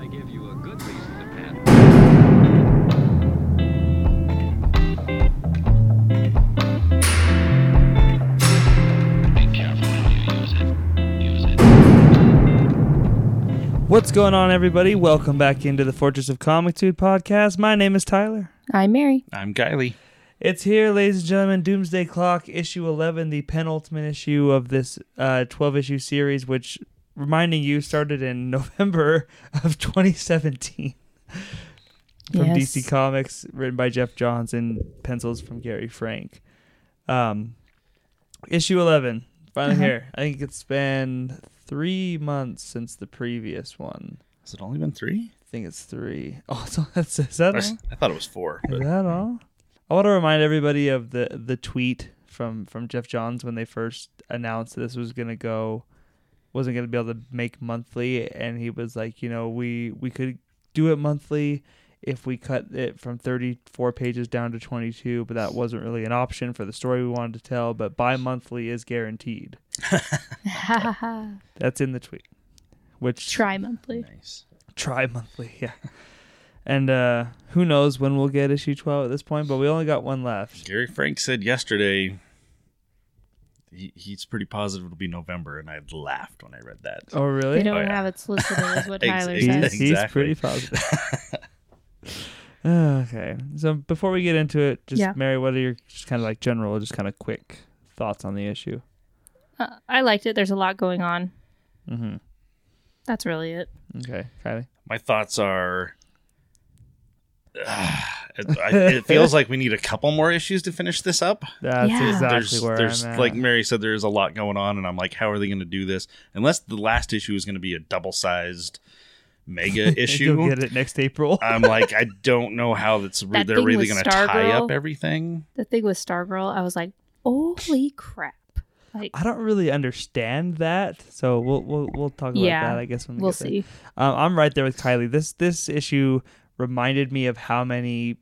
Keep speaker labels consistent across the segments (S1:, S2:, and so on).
S1: I give you a good reason to pat. Be careful how you use it. Use it.
S2: What's going on, everybody? Welcome back into the Fortress of Comictude podcast. My name is Tyler.
S3: I'm Mary.
S4: I'm Kylie.
S2: It's here, ladies and gentlemen. Doomsday Clock, issue 11, the penultimate issue of this uh, 12 issue series, which, reminding you, started in November of 2017 from
S3: Yes.
S2: DC Comics, written by Geoff Johns and pencils from Gary Frank. Um, issue 11, finally
S3: Uh-huh.
S2: here. I think it's been three months since the previous one.
S4: Has it only been three?
S2: I think it's three. Oh, so that's, is that
S4: I,
S2: all?
S4: s- I thought it was four.
S2: Is
S4: But
S2: that all? I want to remind everybody of the the tweet from from Geoff Johns when they first announced this was gonna go, wasn't gonna be able to make monthly, and he was like, you know, we we could do it monthly if we cut it from 34 pages down to 22, but that wasn't really an option for the story we wanted to tell. But bi-monthly is guaranteed. That's in the tweet. Which
S3: Tri monthly.
S4: nice.
S2: Tri monthly, yeah. And uh who knows when we'll get issue 12 at this point, but we only got one left.
S4: Gary Frank said yesterday he, he's pretty positive it'll be November, and I laughed when I read that.
S2: Oh,
S3: They
S2: really?
S3: don't
S4: Oh, yeah.
S3: have it solicited, is what
S4: Ex-
S3: Tyler
S4: ex-
S2: He's,
S3: says.
S2: he's
S4: Exactly.
S2: pretty positive. okay. So before we get into it, just
S3: Yeah.
S2: Mary, what are your just kind of like general, just kind of quick thoughts on the issue?
S3: Uh, I liked it. There's a lot going on.
S2: Mm-hmm.
S3: That's really it.
S2: Okay, Kylie.
S4: My thoughts are. It, I, it feels like we need a couple more issues to finish this up.
S2: That's
S3: Yeah.
S2: exactly
S4: there's,
S2: where
S4: there's
S2: I'm at.
S4: like Mary said, there's a lot going on, and I'm like, how are they going to do this? Unless the last issue is going to be a double-sized mega issue.
S2: You'll get it next April.
S4: I'm like, I don't know how that's re-
S3: That
S4: they're really going to tie
S3: Stargirl.
S4: up everything.
S3: The thing with Stargirl, I was like, holy crap. Like,
S2: I don't really understand that, so we'll we'll we'll talk about
S3: Yeah,
S2: that. I guess when we
S3: we'll
S2: get there.
S3: see.
S2: Um, I'm right there with Kylie. This this issue reminded me of how many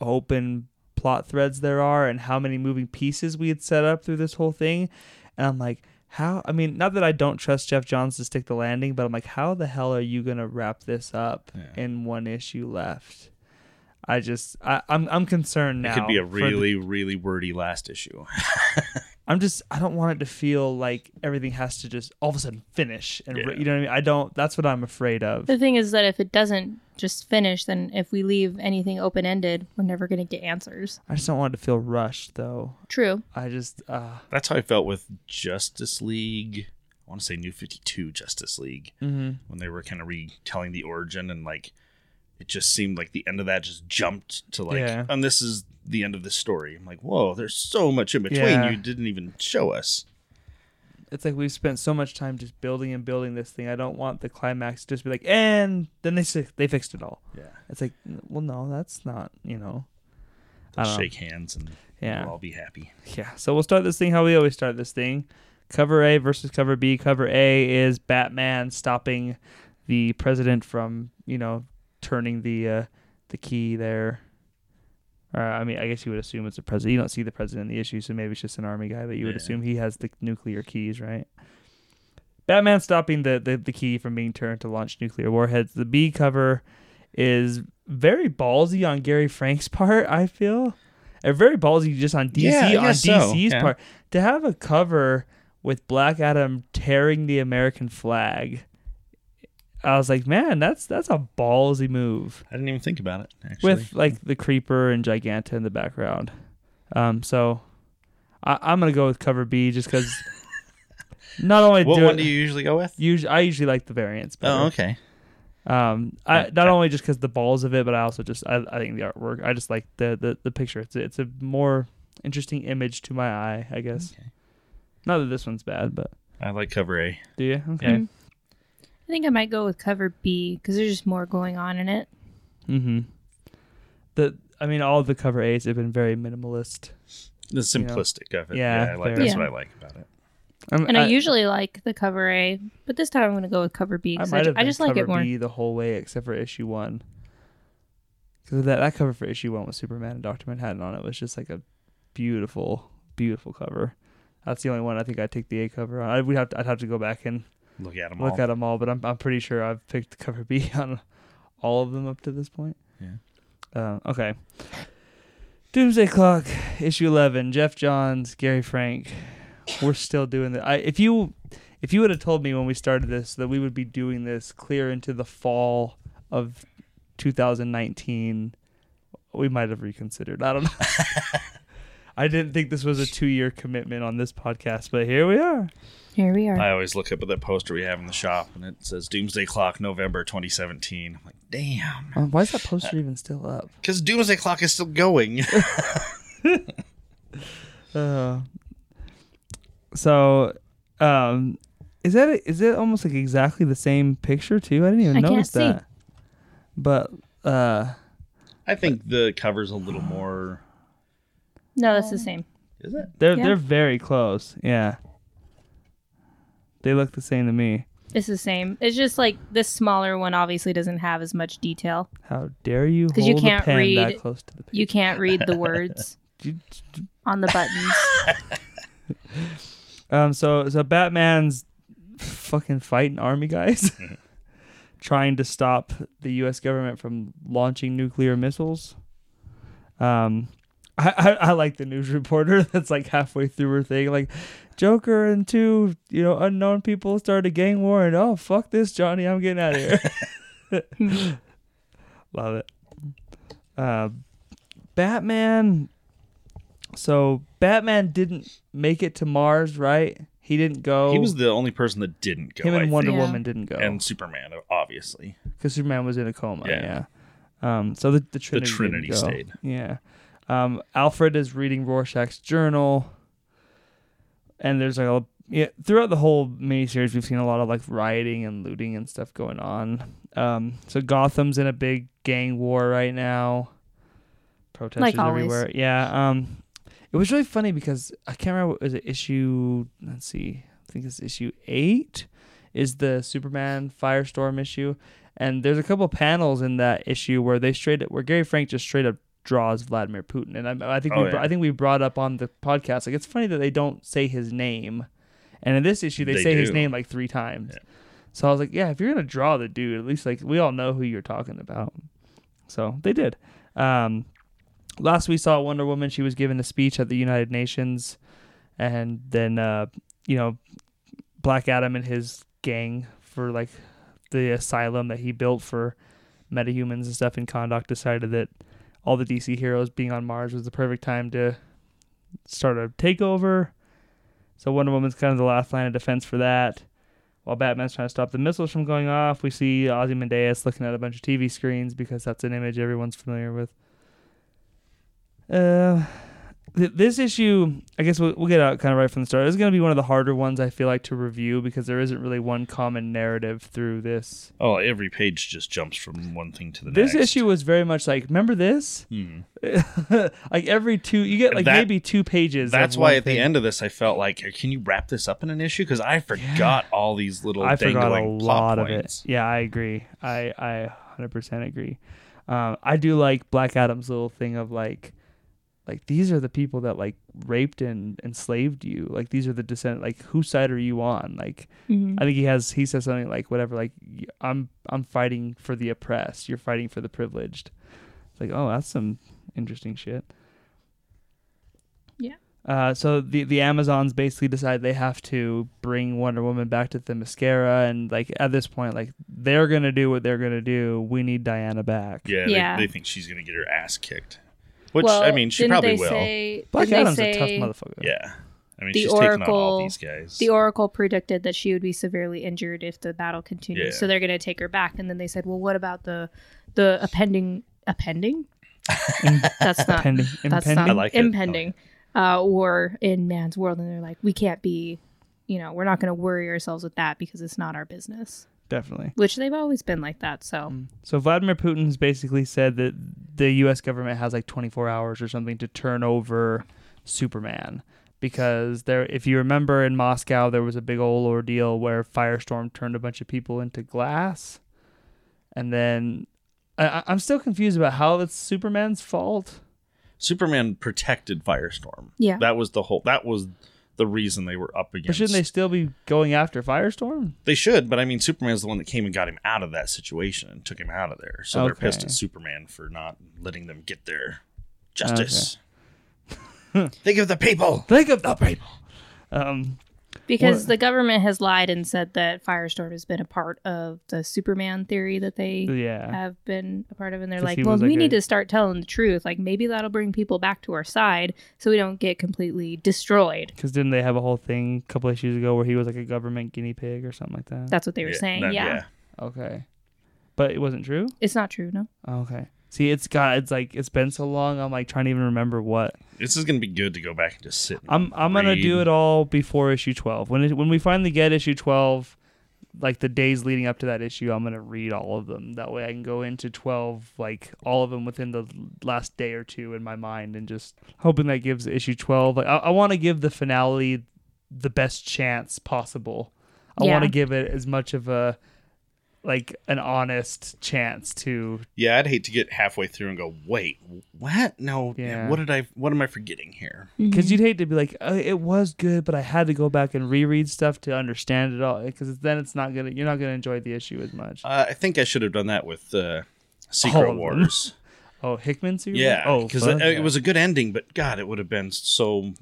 S2: open plot threads there are and how many moving pieces we had set up through this whole thing. And I'm like, how? I mean, not that I don't trust Geoff Johns to stick the landing, but I'm like, how the hell are you gonna wrap this up
S4: Yeah.
S2: in one issue left? I just, I, I'm, I'm concerned now.
S4: It could be a
S2: for the-
S4: really, really wordy last issue.
S2: I'm just I don't want it to feel like everything has to just all of a sudden finish and
S4: Yeah.
S2: you know what I mean. I don't. That's what I'm afraid of.
S3: The thing is that if it doesn't just finish, then if we leave anything open ended, we're never going to get answers.
S2: I just don't want it to feel rushed though.
S3: True.
S2: I just uh
S4: That's how I felt with Justice League. I want to say New 52 Justice League
S2: mhm.
S4: when they were kind of retelling the origin and like it just seemed like the end of that just jumped to like
S2: Yeah.
S4: and this is the end of the story. I'm like, whoa, there's so much in between
S2: Yeah.
S4: you didn't even show us.
S2: It's like we've spent so much time just building and building this thing. I don't want the climax to just be like and then they they fixed it all.
S4: Yeah.
S2: It's like well no, that's not, you know. I
S4: They'll
S2: don't know.
S4: shake hands and
S2: Yeah.
S4: we'll all be happy.
S2: Yeah. So we'll start this thing how we always start this thing. Cover A versus cover B. Cover A is Batman stopping the president from, you know, turning the uh, the key there. Or, I mean, I guess you would assume it's a president. You don't see the president in the issue, so maybe it's just an army guy, but you would
S4: Yeah.
S2: assume he has the nuclear keys, right? Batman stopping the, the, the key from being turned to launch nuclear warheads. The B cover is very ballsy on Gary Frank's part, I feel. Or very ballsy just on DC
S4: Yeah,
S2: on
S4: so,
S2: DC's
S4: yeah.
S2: part. To have a cover with Black Adam tearing the American flag. I was like, man, that's that's a ballsy move
S4: I didn't even think about it actually.
S2: with like the creeper and Giganta in the background. Um, so I, I'm gonna go with cover B just because. not only
S4: what
S2: do
S4: one
S2: it,
S4: do you usually go with?
S2: usually I usually like the variants. Better.
S4: Oh, okay.
S2: Um, I not only just because the balls of it, but I also just I, I think the artwork. I just like the the, the picture. It's a, it's a more interesting image to my eye, I guess.
S4: Okay.
S2: Not that this one's bad, but
S4: I like cover A.
S2: do you? Okay.
S3: Mhm. I think I might go with cover B because there's just more going on in it.
S2: Mm-hmm. The I mean, all of the cover A's have been very minimalist.
S4: The simplistic of it.
S2: Yeah,
S4: Yeah, I like,
S2: fair.
S4: that's
S3: Yeah.
S4: what I like about it.
S2: I'm,
S3: And I, usually like the cover A, but this time I'm going to go with cover B because
S2: might
S3: I, I just like it more.
S2: B the whole way except for issue one. Because that that cover for issue one with Superman and Doctor Manhattan on it was just like a beautiful, beautiful cover. That's the only one I think I'd take the A cover on. I would have to, I'd have to go back and
S4: Look at them
S2: look
S4: all.
S2: at them all, but I'm I'm pretty sure I've picked cover B on all of them up to this point.
S4: Yeah.
S2: Uh, okay. Doomsday Clock, issue eleven. Geoff Johns, Gary Frank. We're still doing that. I if you if you would have told me when we started this that we would be doing this clear into the fall of 2019, we might have reconsidered. I don't know. I didn't think this was a two year commitment on this podcast, but here we are.
S3: Here we are.
S4: I always look up at that poster we have in the shop, and it says Doomsday Clock, November 2017. I'm like, damn,
S2: Uh, Why is that poster even still up?
S4: because Doomsday Clock is still going.
S2: Uh, so, um, is that is it almost like exactly the same picture too? I didn't even
S3: I can't
S2: notice
S3: see.
S2: that. But uh,
S4: I think the cover's a little more.
S3: no, that's the same.
S4: Is it?
S2: they're
S3: Yeah.
S2: they're very close. Yeah, they look the same to me.
S3: It's the same. It's just like this smaller one obviously doesn't have as much detail.
S2: How dare you
S3: 'Cause
S2: hold
S3: you can't
S2: pen
S3: read-
S2: that close to the page?
S3: You can't read the words on the buttons.
S2: Um, so so Batman's fucking fighting army guys, trying to stop the U.S. government from launching nuclear missiles. Um, I, I I like the news reporter that's like halfway through her thing, like Joker and two you know unknown people started a gang war, and oh fuck this Johnny, I'm getting out of here. Love it. Uh, Batman. So Batman didn't make it to Mars, right? He didn't go.
S4: He was the only person that didn't go.
S2: him
S4: I
S2: and Wonder
S3: Yeah.
S2: Woman didn't go
S4: and Superman, obviously.
S2: because Superman was in a coma.
S4: Yeah.
S2: Yeah. Um. So the the Trinity, didn't
S4: Trinity
S2: go.
S4: stayed.
S2: Yeah. Um. Alfred is reading Rorschach's journal, and there's like a yeah throughout the whole miniseries we've seen a lot of like rioting and looting and stuff going on. Um. So Gotham's in a big gang war right now. Protesters
S3: Like always.
S2: everywhere. Yeah. Um. It was really funny because I can't remember what was it issue. Let's see. I think it's issue eight. Is the Superman Firestorm issue, and there's a couple panels in that issue where they straight where Gary Frank just straight up draws Vladimir Putin, and I, I think
S4: Oh,
S2: we,
S4: yeah.
S2: I think we brought up on the podcast like it's funny that they don't say his name, and in this issue they,
S4: They
S2: say his name like three times.
S4: Yeah.
S2: So I was like, yeah, if you're gonna draw the dude, at least like we all know who you're talking about. So they did. Um, last we saw Wonder Woman, she was given a speech at the United Nations, and then uh, you know, Black Adam and his gang for like the asylum that he built for metahumans and stuff in Kahndaq decided that all the DC heroes being on Mars was the perfect time to start a takeover. So Wonder Woman's kind of the last line of defense for that. While Batman's trying to stop the missiles from going off, we see Ozymandias looking at a bunch of TV screens because that's an image everyone's familiar with. Uh, th- this issue, I guess we'll, we'll get out kind of right from the start. This is going to be one of the harder ones I feel like to review because there isn't really one common narrative through this.
S4: Oh, every page just jumps from one thing to the
S2: This
S4: next.
S2: This issue was very much like, remember this?
S4: Hmm.
S2: like every two, you get like
S4: That-
S2: maybe two pages.
S4: That's why at the end of this, I felt like, can you wrap this up in an issue? Because I forgot all these little
S2: I forgot a lot of
S4: points.
S2: it. Yeah, I agree. I I hundred percent agree. Um, I do like Black Adam's little thing of like, like these are the people that like raped and enslaved you. Like these are the descendant. Like whose side are you on? Like
S3: Mhm.
S2: I think he has he says something like whatever. Like i'm I'm fighting for the oppressed. You're fighting for the privileged. It's like oh that's some interesting shit.
S3: Yeah.
S2: Uh, so the the Amazons basically decide they have to bring Wonder Woman back to Themyscira, and like at this point, like they're gonna do what they're gonna do. We need Diana back.
S4: Yeah,
S3: Yeah.
S4: They, they think she's going to get her ass kicked. Which,
S3: well,
S4: I mean, she
S3: didn't
S4: probably
S3: they
S4: will.
S3: Say,
S2: Black
S3: didn't
S2: Adam's
S3: they
S2: a tough motherfucker.
S4: yeah. I mean,
S3: The
S4: she's taking on all
S3: Oracle-
S4: these guys.
S3: The Oracle predicted that she would be severely injured if the battle continued,
S4: Yeah.
S3: so they're going to take her back. And then they said, "Well, what about the the appending appending? that's not
S2: Impending.
S3: that's
S2: impending.
S3: not
S4: I like it.
S3: impending uh, war in man's world." And they're like, "We can't be, you know, we're not going to worry ourselves with that because it's not our business."
S2: Definitely.
S3: Which they've always been like that. So mm.
S2: So Vladimir Putin's basically said that the U.S. government has like 24 hours or something to turn over Superman because there, if you remember in Moscow, there was a big old ordeal where Firestorm turned a bunch of people into glass, and then I, I- I'm still confused about how that's Superman's fault.
S4: Superman protected Firestorm.
S3: Yeah.
S4: That was the whole. That was the reason they were up against.
S2: But shouldn't they still be going after Firestorm?
S4: They should, but I mean, Superman's the one that came and got him out of that situation and took him out of there. So they're pissed at Superman for not letting them get their justice. Think of the people.
S2: Think of the people. Um,
S3: Because
S2: Or-
S3: the government has lied and said that Firestorm has been a part of the Superman theory that they
S2: yeah.
S3: have been a part of, and they're like, "Well,
S2: was
S3: we
S2: like
S3: need to start telling the truth. Like maybe that'll bring people back to our side, so we don't get completely destroyed."
S2: Because didn't they have a whole thing a couple issues ago where he was like a government guinea pig or something like that?
S3: That's what they were saying.
S4: that-
S3: yeah.
S2: okay. But it wasn't true?
S3: it's not true. No, oh,
S2: Okay. See, it's got, it's like, it's been so long, I'm like trying to even remember what.
S4: This is going to be good to go back and just sit. and
S2: I'm I'm gonna do it all before issue twelve. When it, when we finally get issue twelve, like the days leading up to that issue, I'm gonna read all of them. That way, I can go into twelve, like all of them within the last day or two in my mind, and just hoping that gives issue twelve. Like I, I want to give the finale the best chance possible. I
S3: Yeah.
S2: want to give it as much of a like an honest chance to
S4: Yeah, I'd hate to get halfway through and go, wait, what? No,
S2: Yeah.
S4: what did I? What am I forgetting here?
S2: because you'd hate to be like uh, it was good but i had to go back and reread stuff to understand it all because then it's not gonna you're not gonna enjoy the issue as much
S4: Uh, I think I should have done that with uh, Secret
S2: of.
S4: Wars.
S2: oh hickman series
S4: yeah,
S2: oh
S4: because it,
S2: yeah.
S4: it was a good ending, but God, it would have been so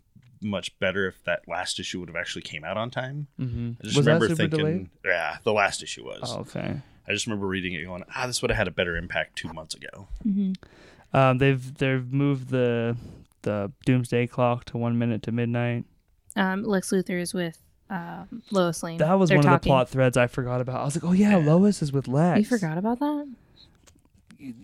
S4: much better if that last issue would have actually came out on time.
S2: mm-hmm.
S4: I just
S2: was
S4: remember
S2: that super
S4: thinking,
S2: delayed
S4: yeah, the last issue was.
S2: oh, okay
S4: I just remember reading it going, ah, this would have had a better impact two months ago.
S2: um they've they've moved the the doomsday clock to one minute to midnight
S3: Um, Lex Luthor is with um, Lois Lane.
S2: that was
S3: They're
S2: one of the plot threads i forgot about i was like oh yeah,
S4: Yeah.
S2: lois is with lex
S3: You forgot about that?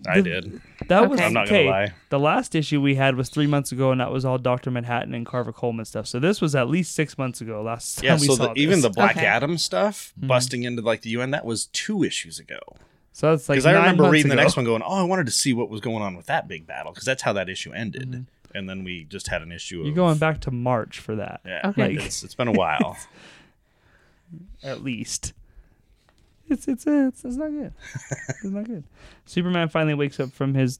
S4: I
S2: The-
S4: did.
S2: that was
S3: Okay.
S4: I'm not
S2: okay
S4: gonna lie.
S2: the last issue we had was three months ago and that was all dr manhattan and carver coleman stuff so this was at least six months ago last time
S4: Yeah,
S2: we
S4: so
S2: saw
S4: the, even the Black
S3: Okay.
S4: Adam stuff
S2: Mhm.
S4: busting into like the UN that was two issues ago.
S2: so that's like
S4: Because I remember
S2: months
S4: reading the next one, going, "Oh, I wanted to see what was going on with that big battle," because that's how that issue ended.
S2: Mhm.
S4: And then we just had an issue.
S2: You're
S4: of,
S2: going back to March for that,
S4: Yeah,
S3: Okay.
S2: Like-
S4: it's, it's been a while.
S2: at least. It's it's it's, it's not good. It's not good. Superman finally wakes up from his.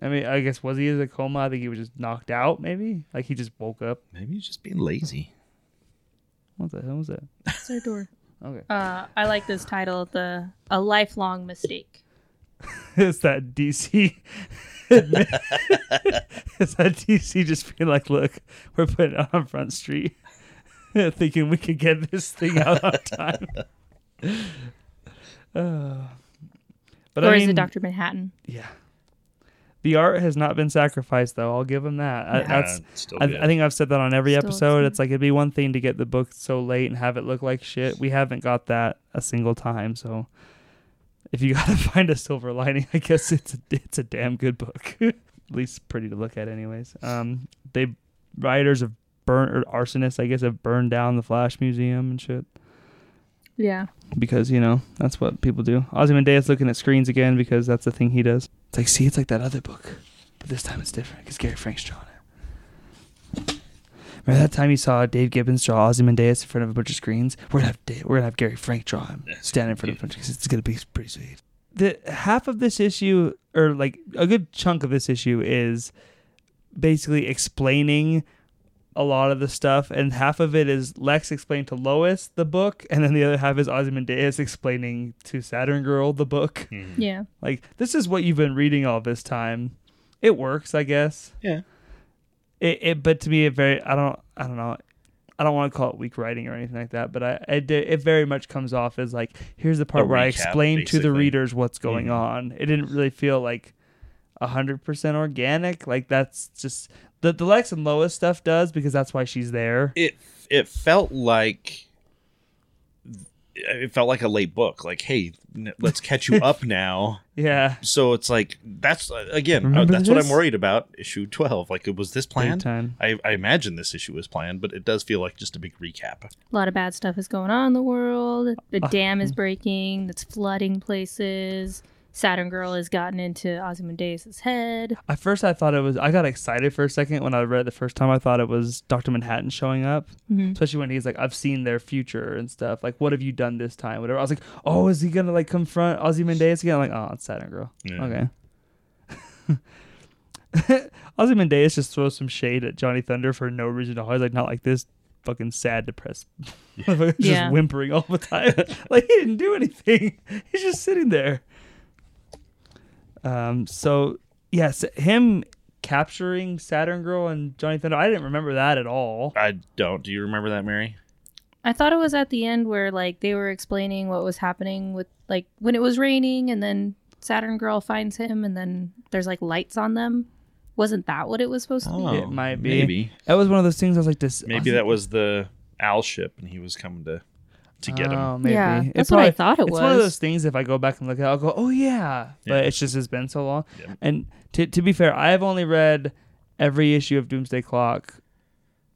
S2: I mean, I guess was he in a coma? I think he was just knocked out. Maybe like he just woke up.
S4: Maybe he's just being lazy.
S2: What the hell was that?
S3: It's our door.
S2: Okay,
S3: Uh, I like this title, the a lifelong mistake.
S2: it's that DC. it's that DC just being like, look, we're putting it on Front Street, thinking we could get this thing out on time. Uh, but
S3: or
S2: I
S3: is
S2: mean,
S3: it Doctor Manhattan?
S2: Yeah. The art has not been sacrificed, though. I'll give him that. I,
S3: Yeah.
S2: that's.
S4: Still
S2: I,
S4: good.
S2: I think I've said that on every
S3: Still
S2: episode.
S3: excellent.
S2: It's like it'd be one thing to get the book so late and have it look like shit. We haven't got that a single time. So, if you gotta find a silver lining, I guess it's a, it's a damn good book. at least pretty to look at, anyways. Um, they writers have burned or arsonists, I guess, have burned down the Flash Museum and shit
S3: Yeah.
S2: because you know that's what people do. Ozymandias looking at screens again because that's the thing he does. It's like, see, it's like that other book, but this time it's different because Gary Frank's drawing it. Remember that time you saw Dave Gibbons draw Ozymandias in front of a bunch of screens? We're gonna have Dave, we're gonna have Gary Frank draw him,
S4: That's
S2: stand in front of a bunch of. It's gonna be pretty sweet. The half of this issue, or like a good chunk of this issue, is basically explaining a lot of the stuff, and half of it is Lex explaining to Lois the book, and then the other half is Ozymandias explaining to Saturn Girl the book.
S4: Mhm.
S3: Yeah.
S2: Like this is what you've been reading all this time. It works, I guess.
S4: Yeah.
S2: It, it but to me, it very I don't I don't know. I don't want to call it weak writing or anything like that, but I, I did- it very much comes off as like here's the part
S4: A
S2: where I
S4: recap,
S2: explain to the readers what's going
S4: Mhm.
S2: on. It didn't really feel like hundred percent organic. Like that's just the the Lex and Lois stuff does because that's why she's there.
S4: It it felt like it felt like a late book. Like, hey, n- let's catch you up now.
S2: Yeah,
S4: So it's like that's uh, again uh,
S2: Remember
S4: that's what? I'm worried about. Issue twelve. Like, it was this planned?
S2: time.
S4: I, I imagine this issue was planned, but it does feel like just a big recap.
S3: A lot of bad stuff is going on in the world. The
S2: Uh,
S3: dam is breaking. That's flooding places. Saturn Girl has gotten into Ozymandias' head.
S2: At first, I thought it was. I got excited for a second when I read it the first time. I thought it was Doctor Manhattan showing up,
S3: Mhm.
S2: especially when he's like, "I've seen their future and stuff. Like, what have you done this time? Whatever." I was like, "Oh, is he gonna like confront Ozymandias again?" I'm like, "Oh, it's Saturn Girl."
S4: Yeah.
S2: Okay. Ozymandias just throws some shade at Johnny Thunder for no reason at all. He's like, "Not like this, fucking sad, depressed, just
S3: Yeah.
S2: whimpering all the time. like he didn't do anything. He's just sitting there. Um. So yes, him capturing Saturn Girl and Johnny Thunder. I didn't remember that at all.
S4: I don't. Do you remember that, Mary?
S3: I thought it was at the end where like they were explaining what was happening with like when it was raining and then Saturn Girl finds him and then there's like lights on them. Wasn't that what it was supposed to be?
S2: It might be.
S4: Maybe.
S2: That was one of those things. I was like, this.
S4: Maybe that was the owl ship, and he was coming to to get him.
S2: Oh, maybe.
S3: Yeah,
S2: It
S3: that's what I thought it
S2: it's
S3: was.
S2: It's one of those things. If I go back and look at, it, I'll go, "Oh yeah,"
S4: Yeah.
S2: but it's just it's been so long.
S4: Yeah.
S2: And to to be fair, I have only read every issue of Doomsday Clock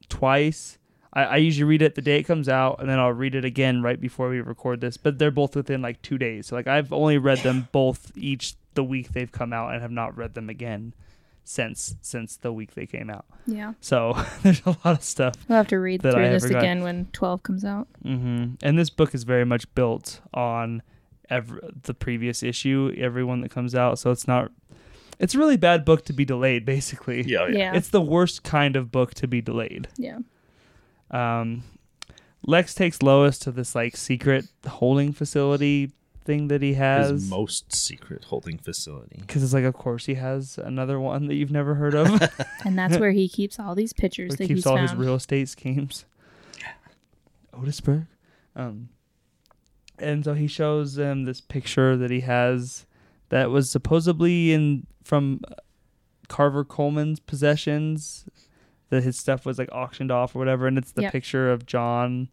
S2: twice. I, I usually read it the day it comes out, and then I'll read it again right before we record this. But they're both within like two days. So like I've only read them both each the week they've come out, and have not read them again since since the week they came out.
S3: Yeah.
S2: So there's a lot of stuff.
S3: We'll have to read through
S2: I
S3: this
S2: forgot.
S3: again when 12 comes out.
S2: hmm And this book is very much built on every, the previous issue, every one that comes out. So it's not. It's a really bad book to be delayed. Basically,
S4: Yeah, yeah.
S3: Yeah.
S2: it's the worst kind of book to be delayed.
S3: yeah.
S2: Um, Lex takes Lois to this like secret holding facility thing that he has.
S4: His most secret holding facility.
S2: Because it's like, of course, he has another one that you've never heard of.
S3: And that's where he keeps all these pictures
S2: Where
S3: that
S2: he keeps
S3: he's
S2: all
S3: found.
S2: his real estate schemes. Otisburg. Um, and so he shows them this picture that he has that was supposedly in from Carver Coleman's possessions. That his stuff was like auctioned off or whatever, and it's the
S3: Yep.
S2: picture of John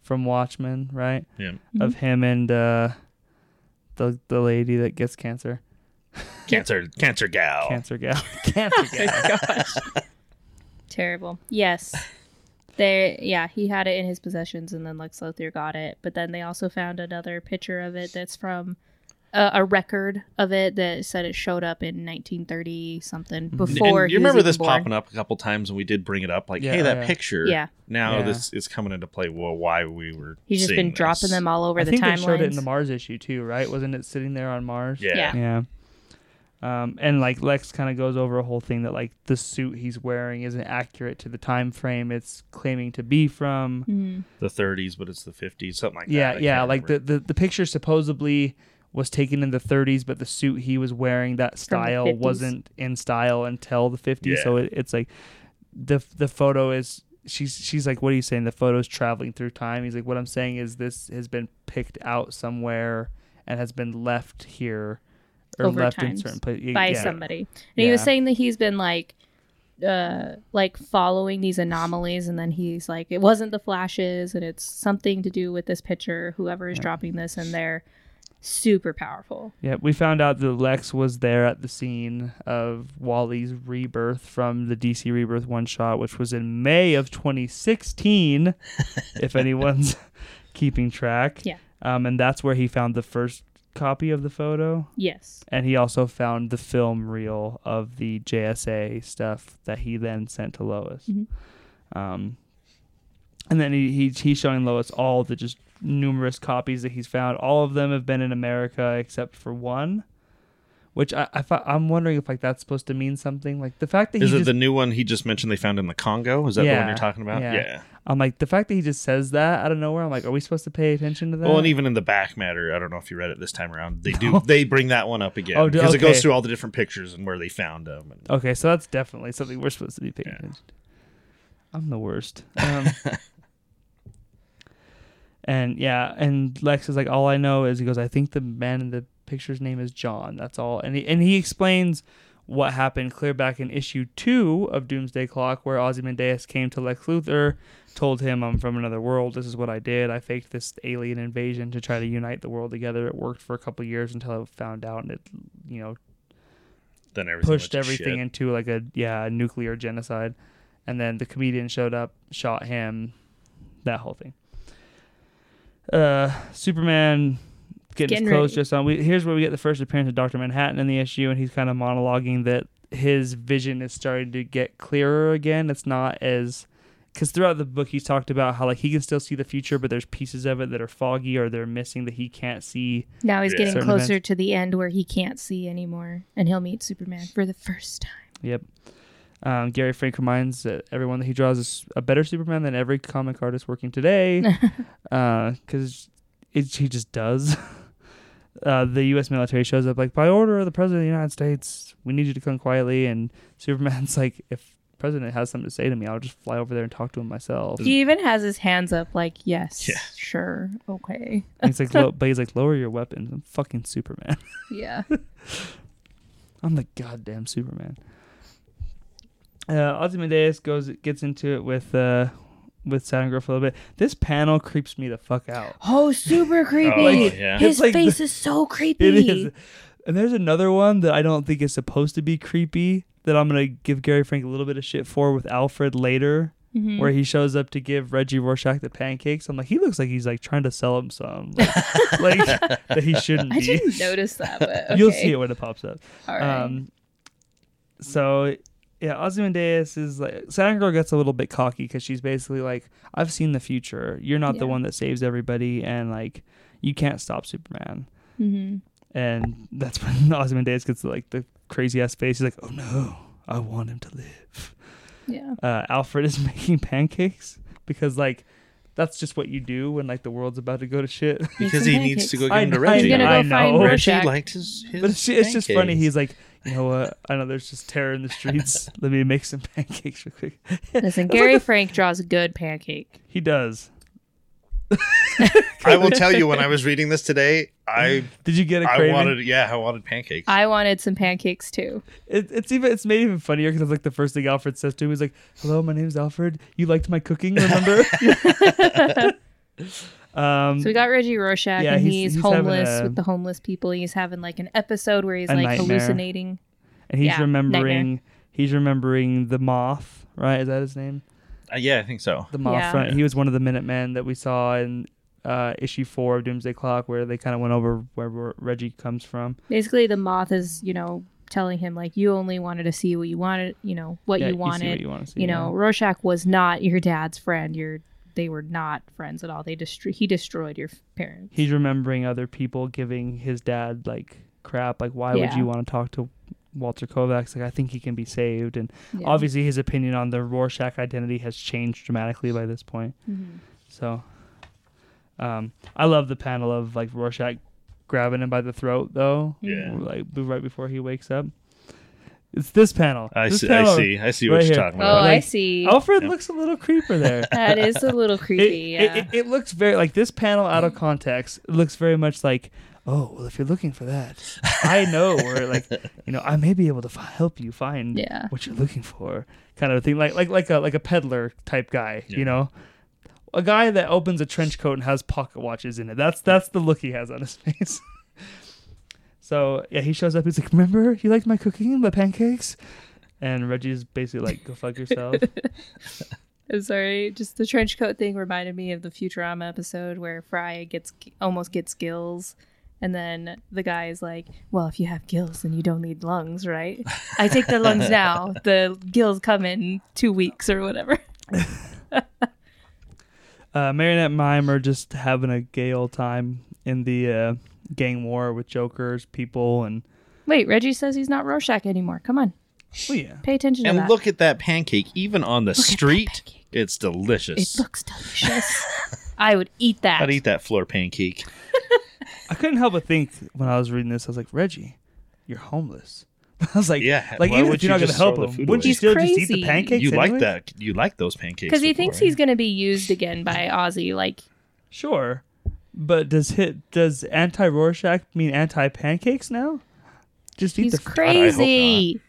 S2: from Watchmen, right?
S4: Yeah.
S2: Of him and uh, the the lady that gets cancer,
S4: Cancer, cancer gal.
S2: cancer gal, cancer oh gal.
S3: Terrible. Yes. There, yeah, he had it in his possessions, and then Lex Luthor got it. But then they also found another picture of it that's from a, a record of it that said it showed up in 1930 something before.
S4: and you
S3: was
S4: remember
S3: even
S4: this
S3: born.
S4: popping up a couple times, and we did bring it up. Like,
S2: Yeah,
S4: hey, that
S2: yeah.
S4: picture.
S3: Yeah.
S4: Now
S2: Yeah.
S4: this is coming into play. Well, why we were.
S3: He's just
S4: seeing
S3: been dropping them all over
S2: I
S3: the
S2: think they showed it in the Mars issue too, right? Wasn't it sitting there on Mars?
S4: Yeah.
S3: Yeah.
S2: Yeah. Um, and like Lex kind of goes over a whole thing that like the suit he's wearing isn't accurate to the time frame it's claiming to be from.
S3: Mhm.
S4: the 30s, but it's the 50s, something like
S2: yeah,
S4: that. I
S2: yeah.
S4: can't
S2: Like the, the the picture supposedly was taken in the 30s, but the suit he was wearing that style wasn't in style until the 50s.
S4: Yeah.
S2: So it, it's like the the photo is. She's she's like, what are you saying? The photo's traveling through time. He's like, what I'm saying is this has been picked out somewhere and has been left here or
S3: Over
S2: left in certain places
S3: by somebody. And he was saying that he's been like uh like following these anomalies and then he's like it wasn't the flashes and it's something to do with this picture whoever is dropping this in they're super powerful
S2: Yeah, we found out that Lex was there at the scene of Wally's rebirth from the DC Rebirth one shot, which was in May of 2016, if anyone's keeping track.
S3: Yeah.
S2: Um, and that's where he found the first copy of the photo.
S3: yes
S2: And he also found the film reel of the JSA stuff that he then sent to Lois.
S3: Mhm.
S2: Um, and then he, he he's showing Lois all the just numerous copies that he's found. All of them have been in America except for one, which I, I I'm wondering if like that's supposed to mean something. Like the fact that
S4: Is it
S2: just,
S4: the new one he just mentioned they found in the Congo? Is that the one you're talking about?
S2: yeah.
S4: Yeah.
S2: I'm like the fact that he just says that out of nowhere. I'm like, are we supposed to pay attention to that?
S4: Well, and even in the back matter, I don't know if you read it this time around. They do they bring that one up again
S2: Oh, do-
S4: because it goes through all the different pictures and where they found them. And,
S2: Okay, so that's definitely something we're supposed to be paying
S4: Yeah.
S2: attention to. I'm the worst. Um, and yeah, and Lex is like, all I know is he goes, I think the man in the picture's name is John. That's all. And he, and he explains what happened clear back in issue two of Doomsday Clock, where Ozymandias came to Lex Luthor, told him, I'm from another world. This is what I did. I faked this alien invasion to try to unite the world together. It worked for a couple years until I found out and it, you know,
S4: then everything
S2: pushed everything
S4: shit.
S2: into like a yeah a nuclear genocide and then the comedian showed up shot him that whole thing uh superman getting,
S3: Getting
S2: his clothes
S3: ready.
S2: just on we, here's where we get the first appearance of dr manhattan in the issue and he's kind of monologuing that his vision is starting to get clearer again it's not as because throughout the book he's talked about how like he can still see the future but there's pieces of it that are foggy or they're missing that he can't see
S3: now he's
S4: Yeah.
S3: getting
S2: Certain
S3: closer to the end where he can't see anymore and he'll meet superman for the first time
S2: Yep. Um, Gary Frank reminds uh, everyone that he draws is a better Superman than every comic artist working today, because it he just does. Uh, the U.S. military shows up like by order of the president of the United States. We need you to come quietly, and Superman's like, if president has something to say to me, I'll just fly over there and talk to him myself.
S3: He even has his hands up, like, yes,
S4: Yeah.
S3: sure, okay.
S2: And he's like, Lo- but he's like, lower your weapons. I'm fucking Superman.
S3: Yeah.
S2: I'm the goddamn Superman. Uh, Ozymandias goes gets into it with uh with Saturn Girl for a little bit. This panel creeps me the fuck out.
S3: Oh, super creepy.
S4: Like- yeah.
S3: His
S2: like
S3: face
S2: the-
S3: is so creepy.
S2: It is, and there's another one that I don't think is supposed to be creepy that I'm gonna give Gary Frank a little bit of shit for with Alfred later,
S3: Mhm.
S2: where he shows up to give Reggie Rorschach the pancakes. I'm like, he looks like he's like trying to sell him some, like, like, that he shouldn't
S3: I
S2: be.
S3: didn't notice that, but okay.
S2: You'll see it when it pops up.
S3: All right.
S2: Um, so yeah, Ozymandias is like Saturn Girl gets a little bit cocky because she's basically like, "I've seen the future. You're not the one that saves everybody, and like, you can't stop Superman."
S3: hmm
S2: And that's when Ozymandias gets like the crazy ass face. He's like, "Oh no, I want him to live."
S3: Yeah.
S2: Uh, Alfred is making pancakes because like. That's just what you do when like the world's about to go to shit.
S4: because
S3: some
S4: he needs to go
S3: pancakes.
S4: give
S2: I
S4: him to
S2: know-
S4: Reggie.
S3: He's gonna
S2: I know.
S4: Reggie liked his, his
S2: But it's, it's just funny. He's like, you know what? I know there's just terror in the streets. Let me make some pancakes real quick.
S3: Listen, Gary Frank draws a good pancake.
S2: He does.
S4: I will tell you, when I was reading this today, I
S2: Did you get a
S4: I
S2: craving?
S4: I wanted yeah, I wanted pancakes.
S3: I wanted some pancakes too.
S2: it, it's even it's made even funnier because it's like the first thing Alfred says to him. He's like, "Hello, my name's Alfred. You liked my cooking, remember?" Um,
S3: So we got Reggie Rorschach,
S2: Yeah,
S3: and
S2: he's-
S3: he's,
S2: he's
S3: homeless
S2: a-
S3: with the homeless people. He's having like an episode where he's like
S2: nightmare.
S3: hallucinating.
S2: and he's
S3: yeah,
S2: remembering he's remembering the moth. Right? Is that his name?
S4: Uh, yeah, I think so.
S2: The moth.
S3: Yeah.
S2: Front. He was one of the Minutemen that we saw in uh, issue four of Doomsday Clock, where they kind of went over where, where Reggie comes from.
S3: Basically, the moth is you know telling him like you only wanted to see what you wanted, you know what
S2: Yeah,
S3: you
S2: see
S3: wanted.
S2: what you want to see.
S3: you know, Rorschach was not your dad's friend. Your they were not friends at all. They destro- he destroyed your parents.
S2: he's remembering other people giving his dad like crap like why would you want to talk to walter kovacs like i think he can be saved and
S3: Yeah.
S2: obviously his opinion on the rorschach identity has changed dramatically by this point
S3: Mhm.
S2: so um i love the panel of like rorschach grabbing him by the throat though
S4: Yeah.
S2: like right before he wakes up it's this panel
S4: I
S2: This
S4: see,
S2: panel-
S4: I see. I see what
S2: right
S4: you're
S2: here.
S4: talking about.
S3: Oh,
S4: about.
S3: I see.
S2: alfred
S4: Yeah.
S2: looks a little creeper there
S3: That is a little creepy.
S2: it-
S3: yeah.
S2: it, it looks very like this panel out of mm. context it looks very much like oh well if you're looking for that i know or like you know i may be able to fi- help you find
S3: Yeah.
S2: what you're looking for kind of a thing like like like a like a peddler type guy
S4: Yeah.
S2: you know a guy that opens a trench coat and has pocket watches in it that's that's the look he has on his face so yeah he shows up he's like remember you liked my cooking my pancakes and reggie's basically like go fuck yourself
S3: I'm sorry. Just the trench coat thing reminded me of the Futurama episode where Fry gets almost gets gills, and then the guy is like, "Well, if you have gills, then you don't need lungs, right? I take the lungs now. The gills come in two weeks or whatever."
S2: uh, Marionette and Mime are just having a gay old time in the uh, gang war with Jokers, people, and
S3: Wait, Reggie says he's not Rorschach anymore. Come on,
S2: oh yeah,
S3: pay attention to
S4: And
S3: that.
S4: look at that pancake. Even on the
S3: at that
S4: street, it's delicious.
S3: it looks delicious. I would eat that.
S4: I'd eat that floor pancake.
S2: I couldn't help but think when I was reading this, I was like, Reggie, you're homeless. I was like,
S4: Yeah,
S2: like
S4: why
S2: even
S4: would
S2: if you're
S4: you
S2: not going to help
S4: throw
S2: him, wouldn't you still
S3: He's
S2: just eat the
S3: crazy.
S2: pancakes?
S4: You like that? You like those pancakes?
S3: because he thinks he's going to be used again by Ozzy. Like,
S2: Sure, but does hit does anti Rorschach mean anti pancakes now? Just eat
S3: he's
S2: the.
S3: crazy.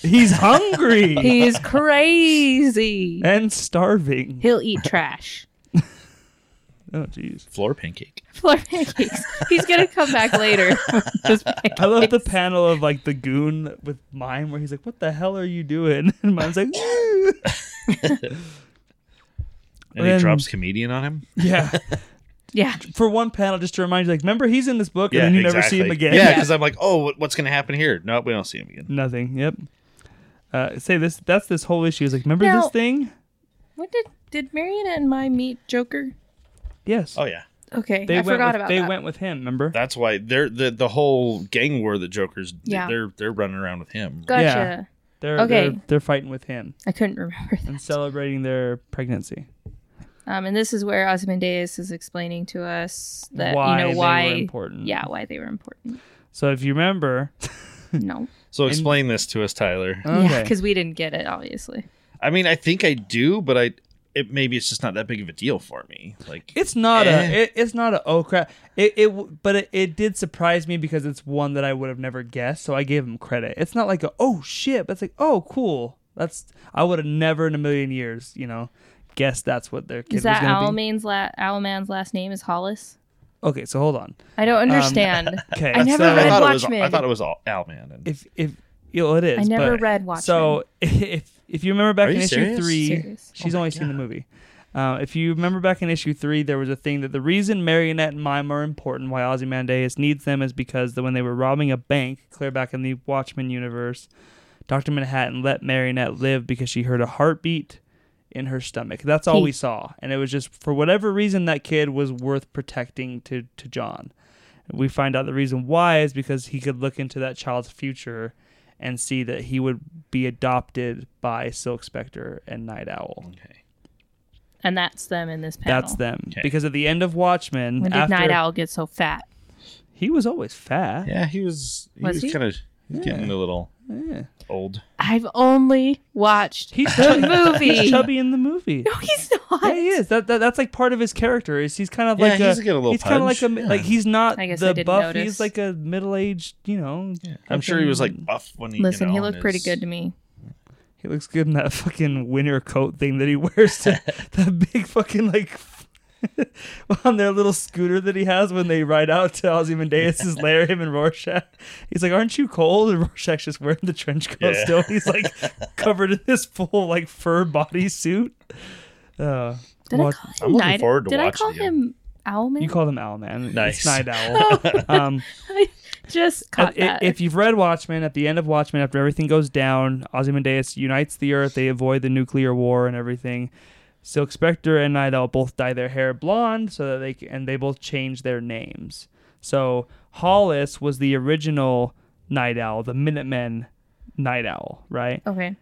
S2: He's hungry
S3: He's crazy.
S2: and starving.
S3: He'll eat trash.
S2: Oh jeez.
S4: floor pancake.
S3: Floor pancakes. He's gonna come back later.
S2: I love the panel of like the goon with mime where he's like, "What the hell are you doing?" And mime's like, "Woo."
S4: And
S2: Then-
S4: he drops comedian on him.
S2: "Yeah."
S3: Yeah.
S2: For one panel, just to remind you, like, remember he's in this book,
S4: Yeah,
S2: and then you
S4: exactly.
S2: never see him again.
S4: Yeah, because I'm like, oh, what- what's going to happen here? No, we don't see him again.
S2: Nothing. Yep. Uh, say this. That's this whole issue. Is like, remember
S3: Now-
S2: this thing?
S3: What did did Marionette and Mime meet Joker?
S2: Yes.
S4: Oh yeah,
S3: Okay,
S2: They
S3: I
S2: went
S3: forgot
S2: with,
S3: about
S2: They
S3: that.
S2: went with him. Remember?
S4: that's why they're the the whole gang war. The Joker's
S3: Yeah.
S4: they're they're running around with him.
S3: gotcha.
S2: Yeah. They're
S3: Okay.
S2: they're, they're fighting with him
S3: I couldn't remember that.
S2: and celebrating their pregnancy.
S3: Um, and this is where Ozymandias is explaining to us that
S2: why
S3: you know
S2: they
S3: why,
S2: were important.
S3: yeah, why they were important.
S2: So if you remember,
S3: No,
S4: So explain this to us, Tyler.
S3: yeah, because we didn't get it, obviously.
S4: I mean, I think I do, but I it maybe it's just not that big of a deal for me. Like
S2: it's not
S4: Eh.
S2: a it, it's not a oh crap. It it but it, it did surprise me because it's one that I would have never guessed. So I gave him credit. It's not like a oh shit, but it's like oh cool. That's I would have never in a million years, you know, guessed that's what their kid
S3: Is that
S2: was gonna be.
S3: Owlman's la- Owlman's last name is Hollis?
S2: Okay, so hold on.
S3: I don't understand.
S2: Okay,
S3: I never
S2: so
S3: read
S4: I thought it was
S3: Watchmen.
S4: I thought it was all Owlman. And
S2: if if you know, it is.
S3: I never
S2: but-
S3: read Watchmen.
S2: So if if you remember back
S4: Are
S2: in
S4: you
S2: issue
S4: serious?
S2: three,
S3: Serious.
S2: she's
S4: Oh my
S2: only seen the movie. Uh, if you remember back in issue three, there was a thing that the reason Marionette and Mime are important, why Ozymandias needs them, is because the, when they were robbing a bank, clear back in the Watchmen universe, Doctor Manhattan let Marionette live because she heard a heartbeat in her stomach. That's all
S3: He-
S2: we saw, and it was just for whatever reason that kid was worth protecting to to John. We find out the reason why is because he could look into that child's future and see that he would be adopted by Silk Spectre and Night Owl.
S4: okay.
S3: and that's them in this panel.
S2: That's them.
S4: Okay.
S2: Because at the end of Watchmen,
S3: When did
S2: after
S3: Night Owl get so fat?
S2: he was always fat.
S4: Yeah, he was he
S3: Was
S4: was,
S3: he?
S4: kind of
S2: Yeah.
S4: getting a little
S2: Yeah.
S4: old.
S3: I've only watched
S2: He's
S3: the movie.
S2: He's chubby in the movie.
S3: No, he's not.
S2: Yeah, he is. That, that that's like part of his character. Is he's kind of
S4: Yeah,
S2: like
S4: he's
S2: a,
S4: a little
S2: he's kind of like a.
S4: Yeah.
S2: like he's not
S3: I guess I
S2: the buff.
S3: notice.
S2: He's like a middle aged. You know.
S4: I'm sure he was like buff when he.
S3: Listen,
S4: you know,
S3: he looked pretty
S4: his-
S3: good to me.
S2: He looks good in that fucking winter coat thing that he wears. To, that big fucking like on their little scooter that he has when they ride out to Ozymandias' lair. Him and Rorschach. He's like, "Aren't you cold?" And Rorschach's just wearing the trench coat
S4: Yeah.
S2: still. He's like covered in this full like fur bodysuit. Uh,
S3: Did
S2: watch-
S3: I call him
S4: I'm looking
S3: Night?
S4: forward to
S3: Did I call
S4: it.
S3: him Owlman?
S2: you call him Owl Man.
S4: Nice.
S2: It's Night Owl. um,
S3: I just caught
S2: Uh,
S3: that.
S2: If you've read Watchmen, at the end of Watchmen, after everything goes down, Ozymandias unites the Earth. They avoid the nuclear war and everything. Silk Spectre and Night Owl both dye their hair blonde, so that they c- and they both change their names. So Hollis was the original Night Owl, the Minutemen Night Owl, right?
S3: okay.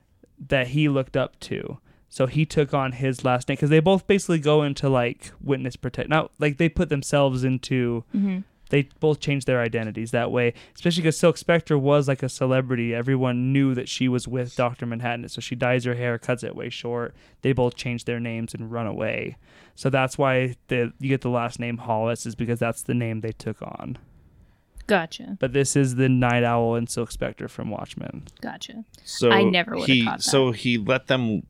S2: That he looked up to. So he took on his last name because they both basically go into like witness protect. Now, like they put themselves into
S3: hmm
S2: they both changed their identities that way, especially because Silk Spectre was like a celebrity. Everyone knew that she was with Dr. Manhattan. So she dyes her hair, cuts it way short. They both change their names and run away. So that's why the, you get the last name Hollis, is because that's the name they took on.
S3: Gotcha.
S2: But this is the Night Owl and Silk Spectre from Watchmen.
S3: Gotcha.
S4: So
S3: I never would've
S4: he
S3: caught that.
S4: so he let them.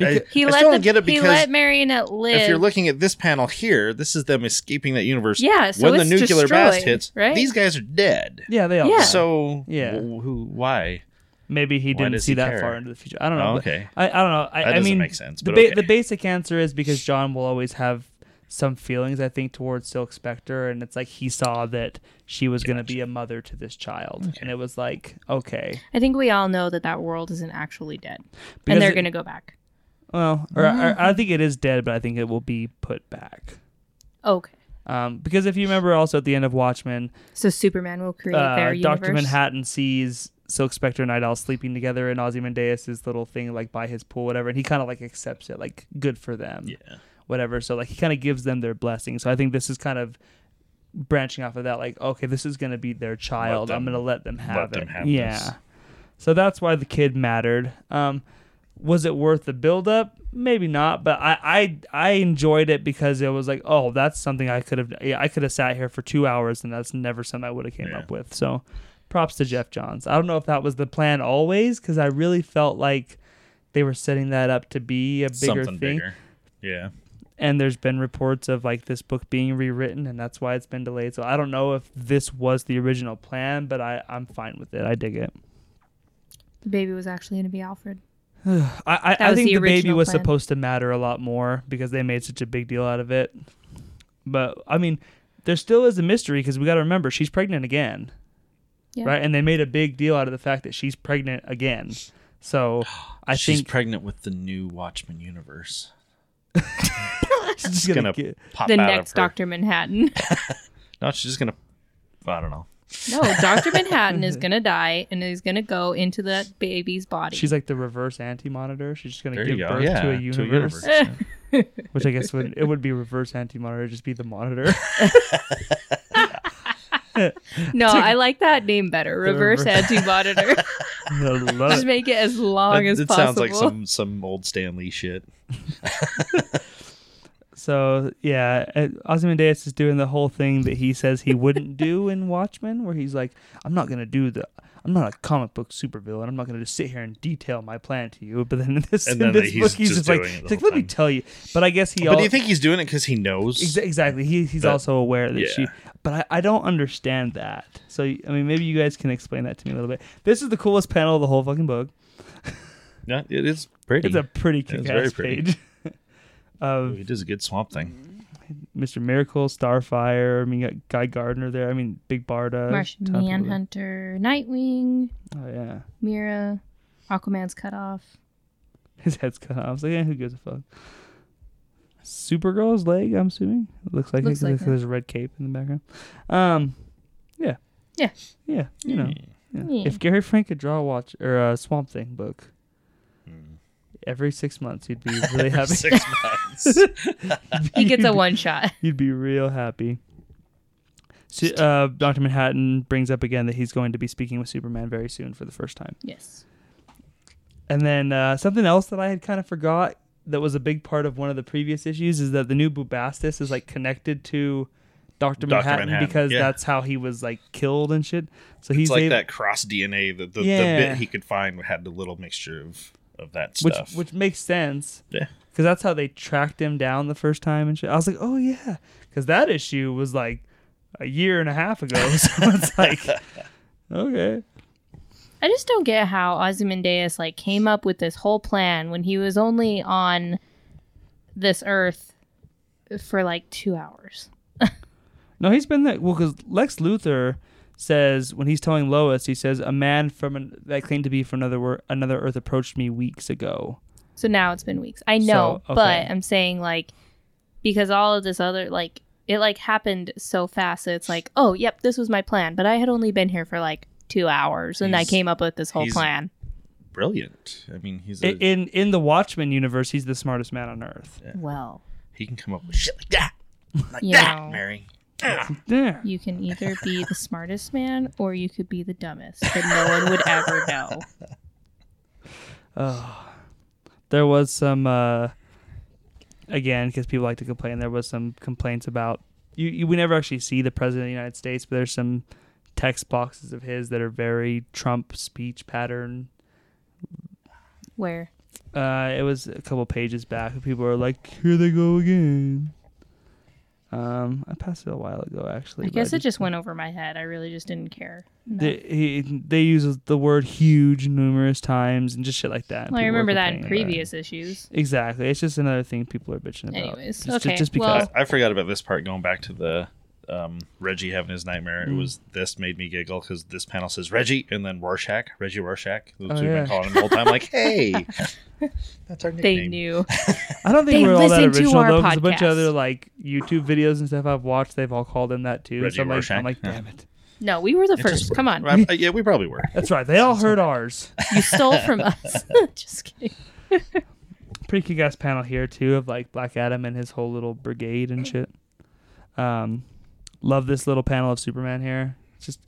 S4: I, I,
S3: He
S4: I
S3: let
S4: still
S3: the,
S4: don't get it
S3: he let Marionette live.
S4: if you're looking at this panel here, this is them escaping that universe.
S3: Yeah, so
S4: when the nuclear blast hits,
S3: right?
S4: these guys are dead.
S2: Yeah, they all.
S3: Yeah.
S2: are.
S4: So
S2: Yeah.
S4: wh- who? Why?
S2: Maybe he
S4: Why
S2: didn't see
S4: he
S2: that
S4: care?
S2: far into the future. I don't know.
S4: Oh, okay.
S2: I, I don't know. I,
S4: That
S2: I
S4: doesn't
S2: mean,
S4: make sense,
S2: The,
S4: but
S2: ba-
S4: okay.
S2: the basic answer is because John will always have some feelings, I think, towards Silk Spectre, and it's like he saw that she was going to be a mother to this child,
S4: Okay.
S2: and it was like, okay,
S3: I think we all know that that world isn't actually dead,
S2: Because
S3: and they're gonna go back.
S2: Well, or, or I think it is dead, but I think it will be put back.
S3: Okay.
S2: Um, because if you remember, also at the end of Watchmen,
S3: So Superman will create
S2: uh,
S3: their universe.
S2: Doctor Manhattan sees Silk Spectre and Night Owl sleeping together in Ozymandias' little thing, like by his pool, whatever, and he kind of like accepts it, like good for them.
S4: Yeah.
S2: whatever. So like he kind of gives them their blessing. So I think this is kind of branching off of that. Like okay, this is gonna be their child. I'm
S4: them-
S2: gonna let them have
S4: let
S2: it.
S4: them have
S2: yeah.
S4: this.
S2: So that's why the kid mattered. Um, was it worth the build up? Maybe not, but I, I I enjoyed it because it was like, oh, that's something I could have. Yeah, I could have sat here for two hours, and that's never something I would have came
S4: Yeah.
S2: up with. So, props to Geoff Johns. I don't know if that was the plan always, because I really felt like they were setting that up to be a bigger
S4: Something
S2: thing
S4: bigger. Yeah.
S2: and there's been reports of like this book being rewritten and that's why it's been delayed so i don't know if this was the original plan but i i'm fine with it i dig it
S3: The baby was actually gonna be Alfred.
S2: I i, I think
S3: the
S2: the, baby was
S3: plan.
S2: supposed to matter a lot more because they made such a big deal out of it but i mean there still is a mystery because we got to remember she's pregnant again
S3: Yeah.
S2: right and they made a big deal out of the fact that she's pregnant again so i
S4: She's
S2: think
S4: pregnant with the new Watchmen universe.
S2: she's just gonna,
S4: gonna
S2: get
S4: pop
S3: the
S4: out
S3: next. Doctor Manhattan.
S4: No, she's just gonna. I don't know.
S3: No, Doctor Manhattan is gonna die and is gonna go into that baby's body.
S2: She's like the reverse anti-monitor. She's just gonna give
S4: go.
S2: birth
S4: Yeah,
S2: to a
S4: to a
S2: universe,
S4: universe. yeah.
S2: which I guess would it would be reverse anti-monitor, just be the monitor.
S3: no, I like that name better. Reverse
S2: reverse-
S3: anti-monitor. Just make it as long
S4: That-
S3: as
S4: it
S3: possible.
S4: sounds like some some old Stan Lee shit.
S2: So yeah, uh, Ozymandias is doing the whole thing that he says he wouldn't do in Watchmen, where he's like, "I'm not gonna do the." I'm not a comic book supervillain. I'm not going to just sit here and detail my plan to you. But then in this, in
S4: then
S2: this
S4: he's
S2: book, he's
S4: just
S2: just like,
S4: doing it the
S2: he's like, let me tell you. But I guess he.
S4: But
S2: al-
S4: do you think he's doing it because he knows?
S2: Exa- exactly. He, he's
S4: That-
S2: also aware that
S4: yeah.
S2: she. But I, I don't understand that. So I mean, maybe you guys can explain that to me a little bit. This is the coolest panel of the whole fucking book.
S4: Yeah, it is pretty.
S2: It's a pretty
S4: Yeah, it's very
S2: kick-ass page. of
S4: he does a good swamp thing.
S2: Mr. Miracle, Starfire. I mean, you got Guy Gardner there. I mean, Big Barda.
S3: Martian
S2: ton of people there.
S3: Manhunter, Nightwing,
S2: Oh yeah,
S3: Mera, Aquaman's cut off.
S2: his head's cut off. I was like, yeah, who gives a fuck? Supergirl's leg. I'm assuming. It looks like
S3: Looks
S2: it.
S3: like
S2: because
S3: it.
S2: There's a red cape in the background. Um, yeah.
S3: Yeah.
S2: Yeah. You know. Yeah.
S3: Yeah.
S2: If Gary Frank could draw a watch or a Swamp Thing book every six months, he'd be really happy.
S4: Six months.
S3: He gets a one shot.
S2: You'd be real happy. So, uh, Doctor Manhattan brings up again that he's going to be speaking with Superman very soon for the first time.
S3: Yes.
S2: And then uh, something else that I had kind of forgot that was a big part of one of the previous issues is that the new Bubastis is like connected to Doctor Manhattan,
S4: Manhattan,
S2: because
S4: yeah.
S2: that's how he was like killed and shit. So he's
S4: like
S2: able-
S4: that cross DNA. The, the,
S2: Yeah.
S4: the bit he could find had a little mixture of, of that
S2: which which makes sense.
S4: Yeah.
S2: because that's how they tracked him down the first time and shit. I was like, oh yeah, because that issue was like a year and a half ago. So it's like, okay,
S3: I just don't get how Ozymandias like came up with this whole plan when he was only on this earth for like two hours.
S2: no, he's been there. Well, because Lex Luthor says when he's telling Lois, he says a man from an, that claimed to be from another wor- another Earth approached me weeks ago.
S3: So now it's been weeks. I know,
S2: So, okay.
S3: but I'm saying like because all of this other like it like happened so fast that it's like, oh, yep, this was my plan, but I had only been here for like two hours and I came up with this whole
S4: he's-
S3: plan.
S4: Brilliant. I mean, he's
S2: I-
S4: a,
S2: In in the Watchmen universe, he's the smartest man on Earth.
S3: Well,
S4: he can come up with shit like that, like
S3: You
S4: that,
S3: know.
S4: Mary.
S2: Yeah.
S3: you can either be the smartest man or you could be the dumbest, but no one would ever know.
S2: Oh, there was some uh, again because people like to complain. There was some complaints about you, you. We never actually see the president of the United States, but there's some text boxes of his that are very Trump speech pattern.
S3: Where
S2: Uh, it was a couple pages back. People were like, "Here they go again." Um, I passed it a while ago, actually.
S3: I
S2: but
S3: guess it just went over my head. I really just didn't care. enough.
S2: They, he, they use the word huge numerous times and just shit like that.
S3: well, I remember that in
S2: complaining about
S3: previous issues.
S2: Exactly. It's just another thing people are bitching about.
S3: Anyways,
S2: just,
S3: okay,
S2: Just because.
S3: well-
S4: I forgot about this part going back to the um, Reggie having his nightmare.
S2: Mm.
S4: It was this made me giggle because this panel says Reggie and then Rorschach, Reggie Rorschach. That's
S2: Oh,
S4: what we've
S2: yeah.
S4: been calling him the whole time. Like, hey, that's our nickname.
S3: They knew.
S2: I don't think
S3: They
S2: we're all that
S3: to
S2: original
S3: our
S2: though, because a bunch of other like YouTube videos and stuff I've watched, they've all called him that too.
S4: Reggie
S2: so I'm like, I'm like, damn it.
S3: No, we were the
S4: It
S3: first. Come on.
S4: I- yeah, we probably were.
S2: That's right. They all heard ours.
S3: You stole from us. just kidding.
S2: Pretty kick ass panel here too of like Black Adam and his whole little brigade and shit. Um, love this little panel of Superman here. It's just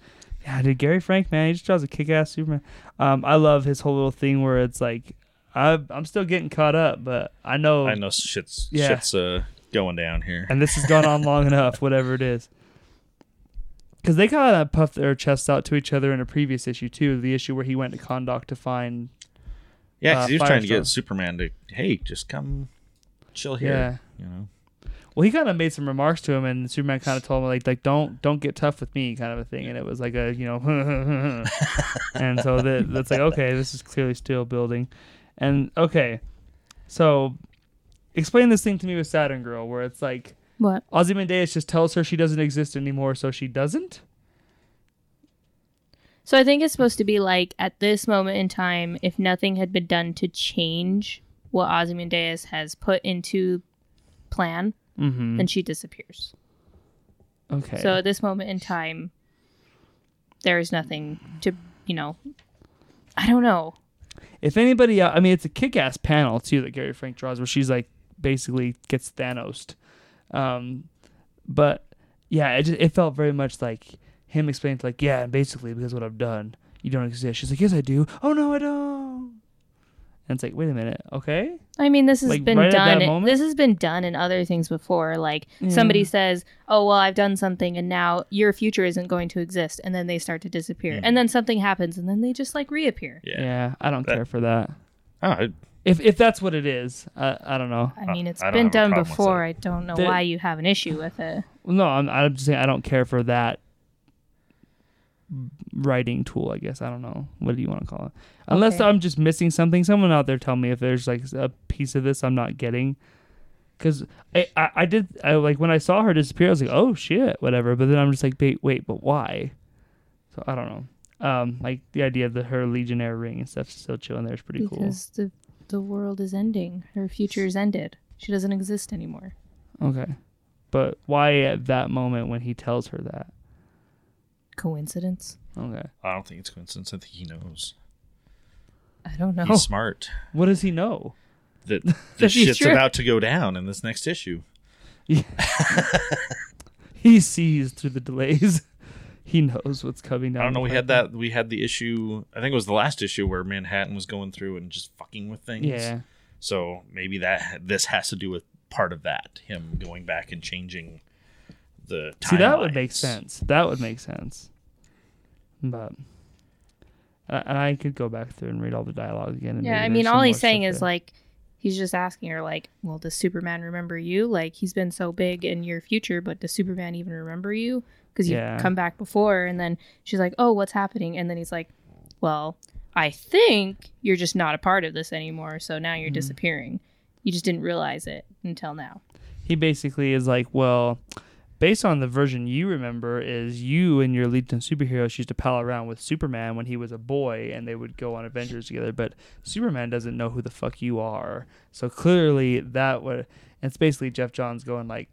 S2: yeah, dude. Gary Frank, man, he just draws a kick ass Superman. Um, I love his whole little thing where it's like, I, I'm still getting caught up, but I know,
S4: I know shit's
S2: Yeah.
S4: shit's uh, going down here.
S2: and this has gone on long enough, whatever it is. Because they kind of puffed their chests out to each other in a previous issue too, the issue where he went to Kahndaq to find.
S4: Yeah,
S2: uh,
S4: because he was trying to get Superman to, hey, just come chill here.
S2: Yeah.
S4: You know,
S2: Well, he kind of made some remarks to him, and Superman kind of told him like, like don't don't get tough with me, kind of a thing. And it was like a you know, and so that that's like okay, this is clearly still building, and okay, so explain this thing to me with Saturn Girl, where it's like
S3: What?
S2: Ozymandias just tells her she doesn't exist anymore, so she doesn't.
S3: So I think it's supposed to be like at this moment in time, if nothing had been done to change what Ozymandias has put into plan,
S2: Mm-hmm.
S3: then she disappears.
S2: Okay.
S3: So at this moment in time, there is nothing to you know. I don't know.
S2: If anybody, uh, I mean, it's a kick-ass panel too that Gary Frank draws, where she's like basically gets Thanos. Um, but yeah, it just, it felt very much like him explaining to like, yeah, and basically because of what I've done, you don't exist. She's like, yes, I do. Oh no, I don't. And it's like, wait a minute, okay.
S3: I mean, this has
S2: Like,
S3: been
S2: right
S3: done.
S2: moment?
S3: This has been done in other things before. Like somebody says, "Oh, well, I've done something, and now your future isn't going to exist," and then they start to disappear,
S2: Mm-hmm.
S3: and then something happens, and then they just like reappear.
S4: Yeah.
S2: Yeah, I don't
S4: That-
S2: care for that.
S4: Oh, I-
S2: If if that's what it is, I I don't know.
S3: I mean, it's
S4: I
S3: been
S4: have
S3: done before. I don't know
S2: The-
S3: why you have an issue with it.
S2: No, I'm I'm just saying I don't care for that writing tool. I guess I don't know what do you want to call it. Unless
S3: Okay.
S2: I'm just missing something. Someone out there tell me if there's like a piece of this I'm not getting. Because I, I I did I like when I saw her disappear, I was like, oh shit, whatever. But then I'm just like, wait, wait, but why? So I don't know. Um, like the idea of the her Legionnaire ring and stuff still chilling there is pretty cool.
S3: Because the the world is ending. Her future is ended. She doesn't exist anymore.
S2: Okay, but why at that moment when he tells her that?
S3: Coincidence?
S2: Okay,
S4: I don't think it's coincidence. I think he knows.
S3: I don't know.
S4: He's smart.
S2: what does he know?
S4: That
S3: That
S4: this shit's
S3: true.
S4: about to go down in this next issue.
S2: he sees through the delays. he knows what's coming down.
S4: I don't know. We had that. We had the issue. I think it was the last issue where Manhattan was going through and just fucking with things.
S2: Yeah,
S4: So maybe that this has to do with part of that. Him going back and changing the.
S2: see that would make sense. That would make sense. But and I could go back through and read all the dialogue again. And
S3: Yeah, I mean, all he's saying is
S2: there.
S3: like, he's just asking her, like, well, does Superman remember you? Like, he's been so big in your future, but does Superman even remember you? Because you've
S2: Yeah.
S3: come back before. And then she's like, oh, what's happening? And then he's like, well, I think you're just not a part of this anymore. So now
S2: Mm-hmm.
S3: you're disappearing. You just didn't realize it until now.
S2: he basically is like, well, based on the version you remember, is you and your Legion of Superheroes used to pal around with Superman when he was a boy, and they would go on adventures together. But Superman doesn't know who the fuck you are, so clearly that would. And it's basically Geoff Johns going like,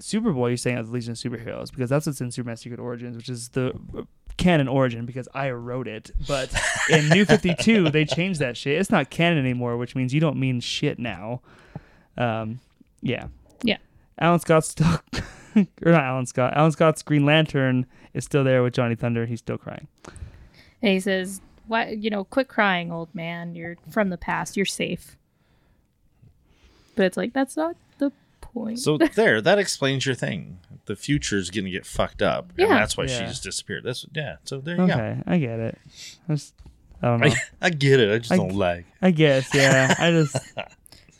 S2: Superboy, you're saying as Legion of Superheroes because that's what's in Superman Secret Origins, which is the uh, canon origin because I wrote it. But in New 52, they changed that shit. It's not canon anymore, which means you don't mean shit now. Um, yeah.
S3: Yeah.
S2: Alan Scott's still, or not Alan Scott. Alan Scott's Green Lantern is still there with Johnny Thunder. He's still crying.
S3: And he says, "Why, you know, quit crying, old man. You're from the past. You're safe." But it's like that's not the point.
S4: So there, that explains your thing. The future's gonna get fucked up,
S3: Yeah.
S4: and that's why
S2: Yeah.
S4: she's disappeared. That's yeah. So there you go.
S2: Okay, I get it. I, just, I don't know.
S4: I, I get it. I just
S2: I-
S4: don't like.
S2: I guess, yeah. I just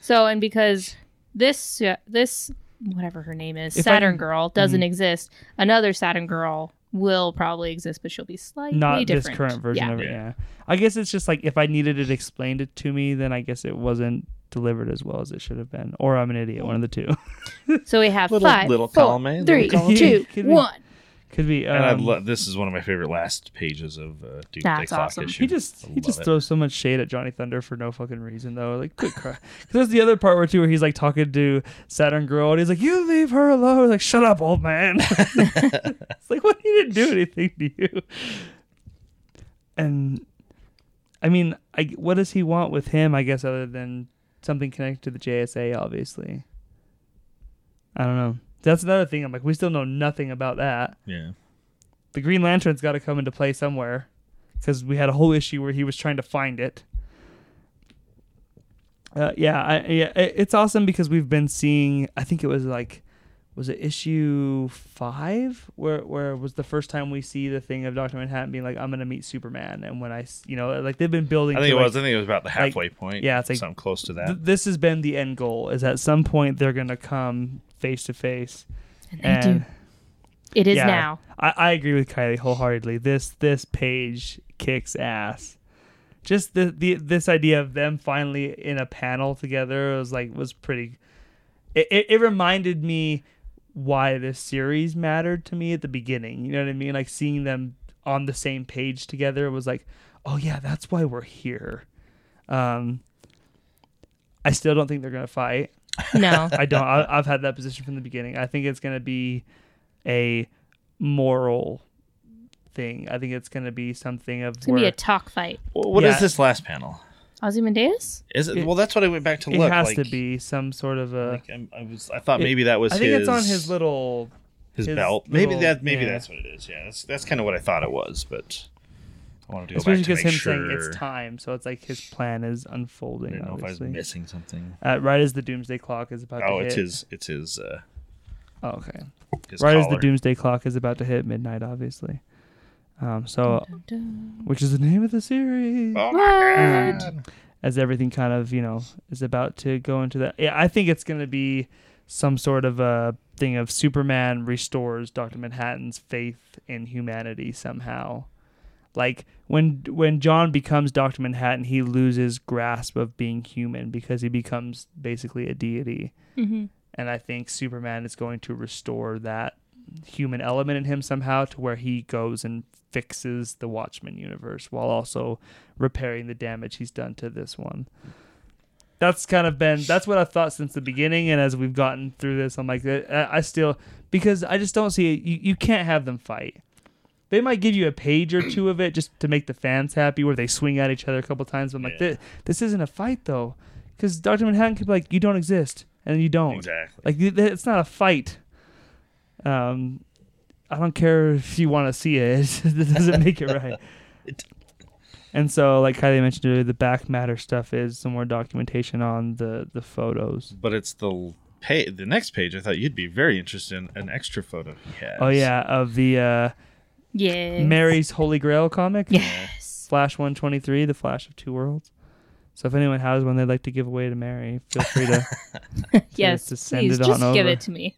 S3: So, and because this uh, this whatever her name is,
S2: If
S3: Saturn
S2: can-
S3: Girl doesn't
S2: Mhm.
S3: exist, another Saturn Girl will probably exist, but she'll be slightly
S2: not
S3: different.
S2: this current version
S3: yeah.
S2: of it.
S4: Yeah.
S2: Yeah. I guess it's just like if I needed it explained it to me, then I guess it wasn't delivered as well as it should have been, or I'm an idiot. One of the two
S3: So we have
S4: Little-
S3: five,
S4: little
S3: four,
S4: column A, little
S3: three,
S2: column
S3: two, one.
S2: Could be. Um,
S4: And I lo- this is one of my favorite last pages of uh, Doomsday
S3: That's
S4: Clock
S3: awesome.
S4: issue.
S2: he just
S4: I
S2: he just
S4: it.
S2: throws so much shade at Johnny Thunder for no fucking reason though. Like good cry. Because there's the other part where too where he's like talking to Saturn Girl and he's like, "You leave her alone." Like, shut up, old man. it's like, what? He didn't do anything to you. And I mean, I what does he want with him? I guess other than something connected to the JSA, obviously. I don't know. That's another thing. I'm like, we still know nothing about that
S4: yeah.
S2: the Green Lantern's got to come into play somewhere because we had a whole issue where he was trying to find it. Uh, yeah, I, yeah, it- it's awesome because we've been seeing. I think it was like, was it issue five where where it was the first time we see the thing of Doctor Manhattan being like, "I'm gonna meet Superman," and when I, s- you know, like they've been building.
S4: I think it
S2: like,
S4: was. I think it was about the halfway point.
S2: yeah, it's like-
S4: something close to that.
S2: th- this has been the end goal. Is at some point they're gonna come face to face.
S3: And they
S2: And
S3: do. It is
S2: yeah.
S3: now.
S2: I, I agree with Kylie wholeheartedly. This this page kicks ass. Just the, the this idea of them finally in a panel together was like was pretty. It, it, it reminded me why this series mattered to me at the beginning. You know what I mean? Like seeing them on the same page together was like, oh yeah, that's why we're here. Um, I still don't think they're gonna fight.
S3: No.
S2: I don't. I, I've had that position from the beginning. I think it's going to be a moral thing. I think it's going to be something of
S3: It's gonna be a talk fight.
S4: Well, What is
S2: Yeah.
S4: this last panel?
S3: Ozymandias?
S4: Is it?
S2: It-
S4: well, that's what I went back to
S2: it
S4: look.
S2: It has
S4: like,
S2: to be some sort of a.
S4: Like, I'm, was. I thought
S2: It-
S4: maybe that was.
S2: I think
S4: his,
S2: it's on his little.
S4: his,
S2: his
S4: belt. Maybe that. Maybe
S2: yeah.
S4: that's what it is. Yeah, that's that's kind of what I thought it was, but I wanted to go
S2: Especially
S4: back to
S2: because
S4: make
S2: him
S4: sure.
S2: saying it's time, so it's like his plan is unfolding.
S4: I
S2: unfolding.
S4: didn't know if I was
S2: obviously.
S4: missing something.
S2: Uh, right as the doomsday clock is about
S4: Oh,
S2: to
S4: it's
S2: hit.
S4: his. It's his. Uh,
S2: Oh, okay.
S4: his
S2: right as the
S4: collar.
S2: doomsday clock is about to hit midnight, obviously. Um, so,
S3: Dun, dun.
S2: which is the name of the series?
S4: Oh
S3: What?
S4: my god!
S2: as everything kind of you know is about to go into that. Yeah, I think it's going to be some sort of a thing of Superman restores Doctor Manhattan's faith in humanity somehow. Like when when John becomes Doctor Manhattan, he loses grasp of being human because he becomes basically a deity.
S3: Mhm.
S2: And I think Superman is going to restore that human element in him somehow to where he goes and fixes the Watchmen universe while also repairing the damage he's done to this one. That's kind of been that's what I've thought since the beginning, and as we've gotten through this, I'm like, I, I still because I just don't see it. You, you can't have them fight. They might give you a page or two of it just to make the fans happy, where they swing at each other a couple times. But I'm like,
S4: Yeah.
S2: this, this isn't a fight though, because Doctor Manhattan could be like, you don't exist, and you don't.
S4: Exactly.
S2: Like it's not a fight. Um, I don't care if you want to see it. it doesn't make it right.
S4: It-
S2: And so, like Kylie mentioned earlier, the back matter stuff is some more documentation on the the photos.
S4: But it's the pay. The next page. I thought you'd be very interested in an extra photo he has.
S2: Oh yeah, of the uh,
S3: Yes.
S2: Mary's Holy Grail comic,
S3: Yes.
S2: Flash One Twenty Three, the Flash of Two Worlds. So if anyone has one they'd like to give away to Mary, feel free to.
S3: yes.
S2: to send
S3: Please
S2: it
S3: just
S2: on
S3: give
S2: over.
S3: it to me.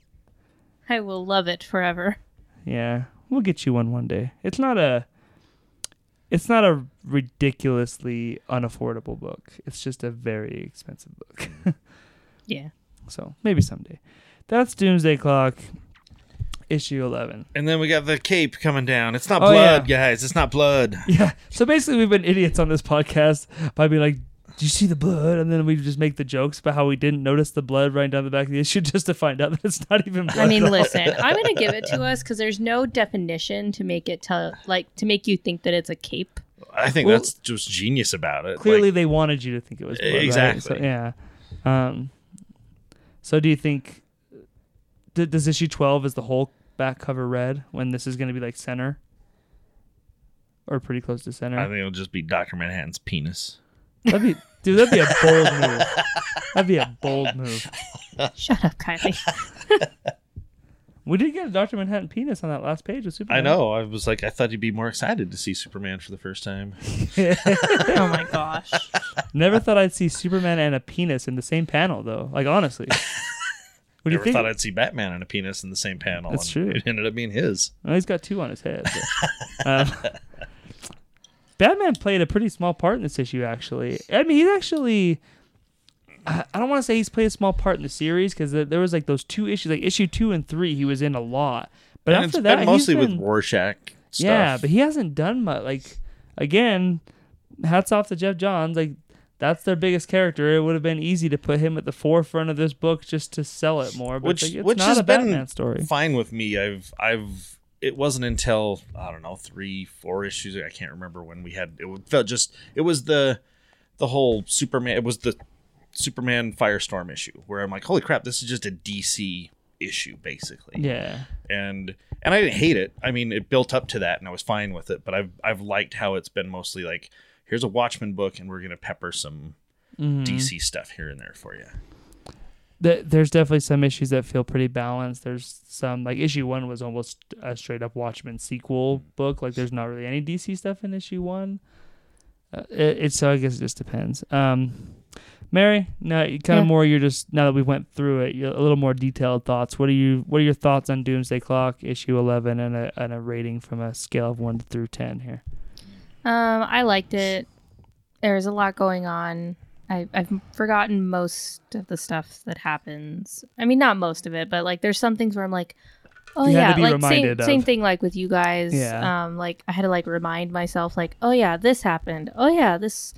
S3: I will love it forever.
S2: Yeah, we'll get you one one day. It's not a it's not a ridiculously unaffordable book. It's just a very expensive book.
S3: Yeah.
S2: so, maybe someday. That's Doomsday Clock issue 11.
S4: And then we got the cape coming down. It's not
S2: Oh,
S4: blood,
S2: yeah.
S4: guys. It's not blood.
S2: Yeah. So basically we've been idiots on this podcast by being like do you see the blood? And then we just make the jokes about how we didn't notice the blood running down the back of the issue just to find out that it's not even blood.
S3: I mean,
S2: at all.
S3: listen, I'm going to give it to us because there's no definition to make it tell, like, to make you think that it's a cape.
S4: I think
S2: Well,
S4: that's just genius about it.
S2: clearly
S4: Like,
S2: they wanted you to think it was blood, right?
S4: Exactly.
S2: So, yeah. Um, so do you think does issue twelve is the whole back cover red when this is going to be like center or pretty close to center?
S4: I think it'll just be Doctor Manhattan's penis.
S2: that'd be dude. That'd be a bold move. That'd be a bold move.
S3: Shut up, Kylie.
S2: We did get a Doctor Manhattan penis on that last page of Superman.
S4: I know. I was like, I thought you'd be more excited to see Superman for the first time.
S3: oh my gosh.
S2: Never thought I'd see Superman and a penis in the same panel though. Like honestly. What do you
S4: Never
S2: think?
S4: thought I'd see Batman and a penis in the same panel.
S2: That's true.
S4: It ended up being his.
S2: Well, he's got two on his head. but, um, Batman played a pretty small part in this issue, actually. I mean, he's actually. I I don't want to say he's played a small part in the series because there was like those two issues, like issue two and three, he was in a lot. But
S4: and
S2: after
S4: it's
S2: that,
S4: been mostly
S2: he's been,
S4: with Rorschach stuff.
S2: yeah, but he hasn't done much. Like again, hats off to Geoff Johns. Like that's their biggest character. It would have been easy to put him at the forefront of this book just to sell it more. But
S4: which
S2: like,
S4: which
S2: not
S4: has been
S2: Batman story.
S4: fine with me. I've I've it wasn't until I don't know three four issues. I can't remember when we had it. Felt just it was the the whole Superman. It was the Superman Firestorm issue where I'm like, holy crap, this is just a DC issue basically.
S2: Yeah.
S4: and and I didn't hate it. I mean, it built up to that, and I was fine with it. But I've I've liked how it's been mostly like, here's a Watchmen book, and we're gonna pepper some
S2: Mhm.
S4: DC stuff here and there for you.
S2: There's definitely some issues that feel pretty balanced. There's some like issue one was almost a straight up Watchmen sequel book. Like there's not really any DC stuff in issue one. Uh, it, it's so I guess it just depends. Um, Mary, now kind
S3: Yeah.
S2: of more. You're just now that we went through it, you're a little more detailed thoughts. What are you? What are your thoughts on Doomsday Clock issue eleven and a and a rating from a scale of one through ten here?
S3: Um, I liked it. There's a lot going on. I, I've forgotten most of the stuff that happens. I mean, not most of it, but like there's some things where I'm like, oh
S2: You had
S3: yeah,
S2: to be
S3: like
S2: reminded
S3: same,
S2: of.
S3: same thing like with you guys.
S2: Yeah.
S3: Um, like I had to like remind myself, like, oh yeah, this happened. Oh yeah, this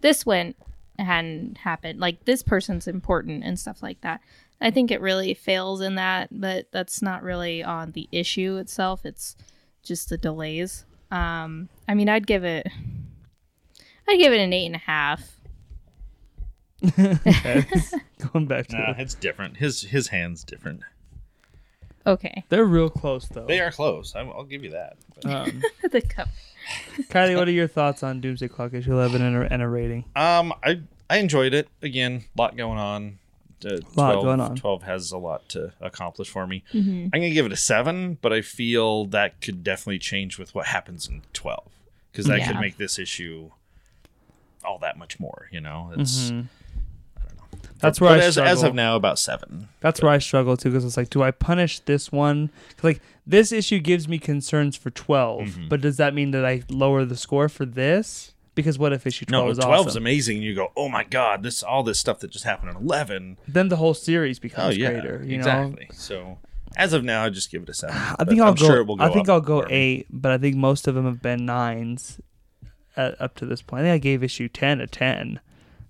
S3: this went hadn't happened. Like this person's important and stuff like that. I think it really fails in that, but that's not really on the issue itself. It's just the delays. Um, I mean, I'd give it, I'd give it an eight and a half.
S2: Going back to
S4: Nah,
S2: it.
S4: it's different. His his hands different.
S3: Okay,
S2: They're real close though.
S4: They are close. I, I'll give you that. But-
S2: Um,
S3: the cup.
S2: Kylie, what are your thoughts on Doomsday Clock issue 11 and a, and a rating?
S4: Um, I I enjoyed it. Again, a lot going on. Uh, 12,
S2: Lot going on.
S4: 12 has a lot to accomplish for me.
S3: Mm-hmm.
S4: I'm gonna give it a seven, but I feel that could definitely change with what happens in 12 because that could make this issue all that much more. You know, it's
S2: Mhm. That's where
S4: but
S2: I
S4: as, as of now about seven.
S2: That's where I struggle too, because it's like, do I punish this one? 'Cause, like this issue gives me concerns for 12,
S4: Mhm.
S2: but does that mean that I lower the score for this? Because what if issue 12
S4: No,
S2: is
S4: 12 is
S2: awesome?
S4: amazing. You go, oh my god, this all this stuff that just happened in 11.
S2: Then the whole series
S4: Oh
S2: becomes
S4: yeah,
S2: greater. You know,
S4: exactly. So as of now, I just give it a seven.
S2: I think I'll
S4: I'm
S2: go.
S4: Sure it will go
S2: I think I'll go eight, but I think most of them have been nines at, up to this point. I think I gave issue 10 a 10.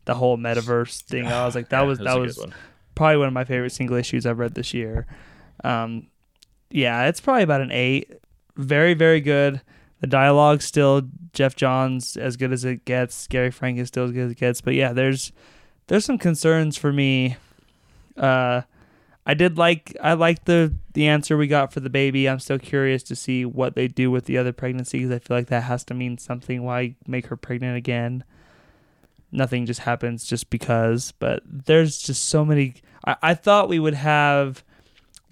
S2: The whole metaverse thing. I was like, that
S4: Yeah,
S2: was that
S4: good
S2: was
S4: one.
S2: probably one of my favorite single issues I've read this year. Um, yeah, it's probably about an eight. Very, very good. The dialogue still Geoff Johns as good as it gets. Gary Frank is still as good as it gets. But yeah, there's there's some concerns for me. Uh, I did like I like the the answer we got for the baby. I'm still curious to see what they do with the other pregnancy because I feel like that has to mean something. Why make her pregnant again? Nothing just happens just because. But there's just so many. I, I thought we would have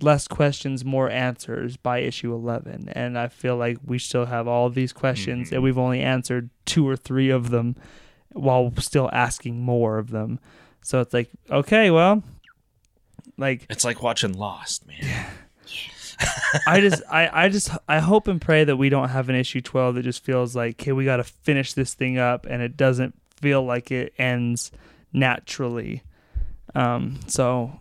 S2: less questions, more answers by issue 11, and I feel like we still have all these questions, and we've only answered two or three of them, while still asking more of them. So it's like, okay, well, like
S4: It's like watching Lost, man.
S2: I just I, I just I hope and pray that we don't have an issue 12 that just feels like okay we got to finish this thing up and it doesn't feel like it ends naturally um so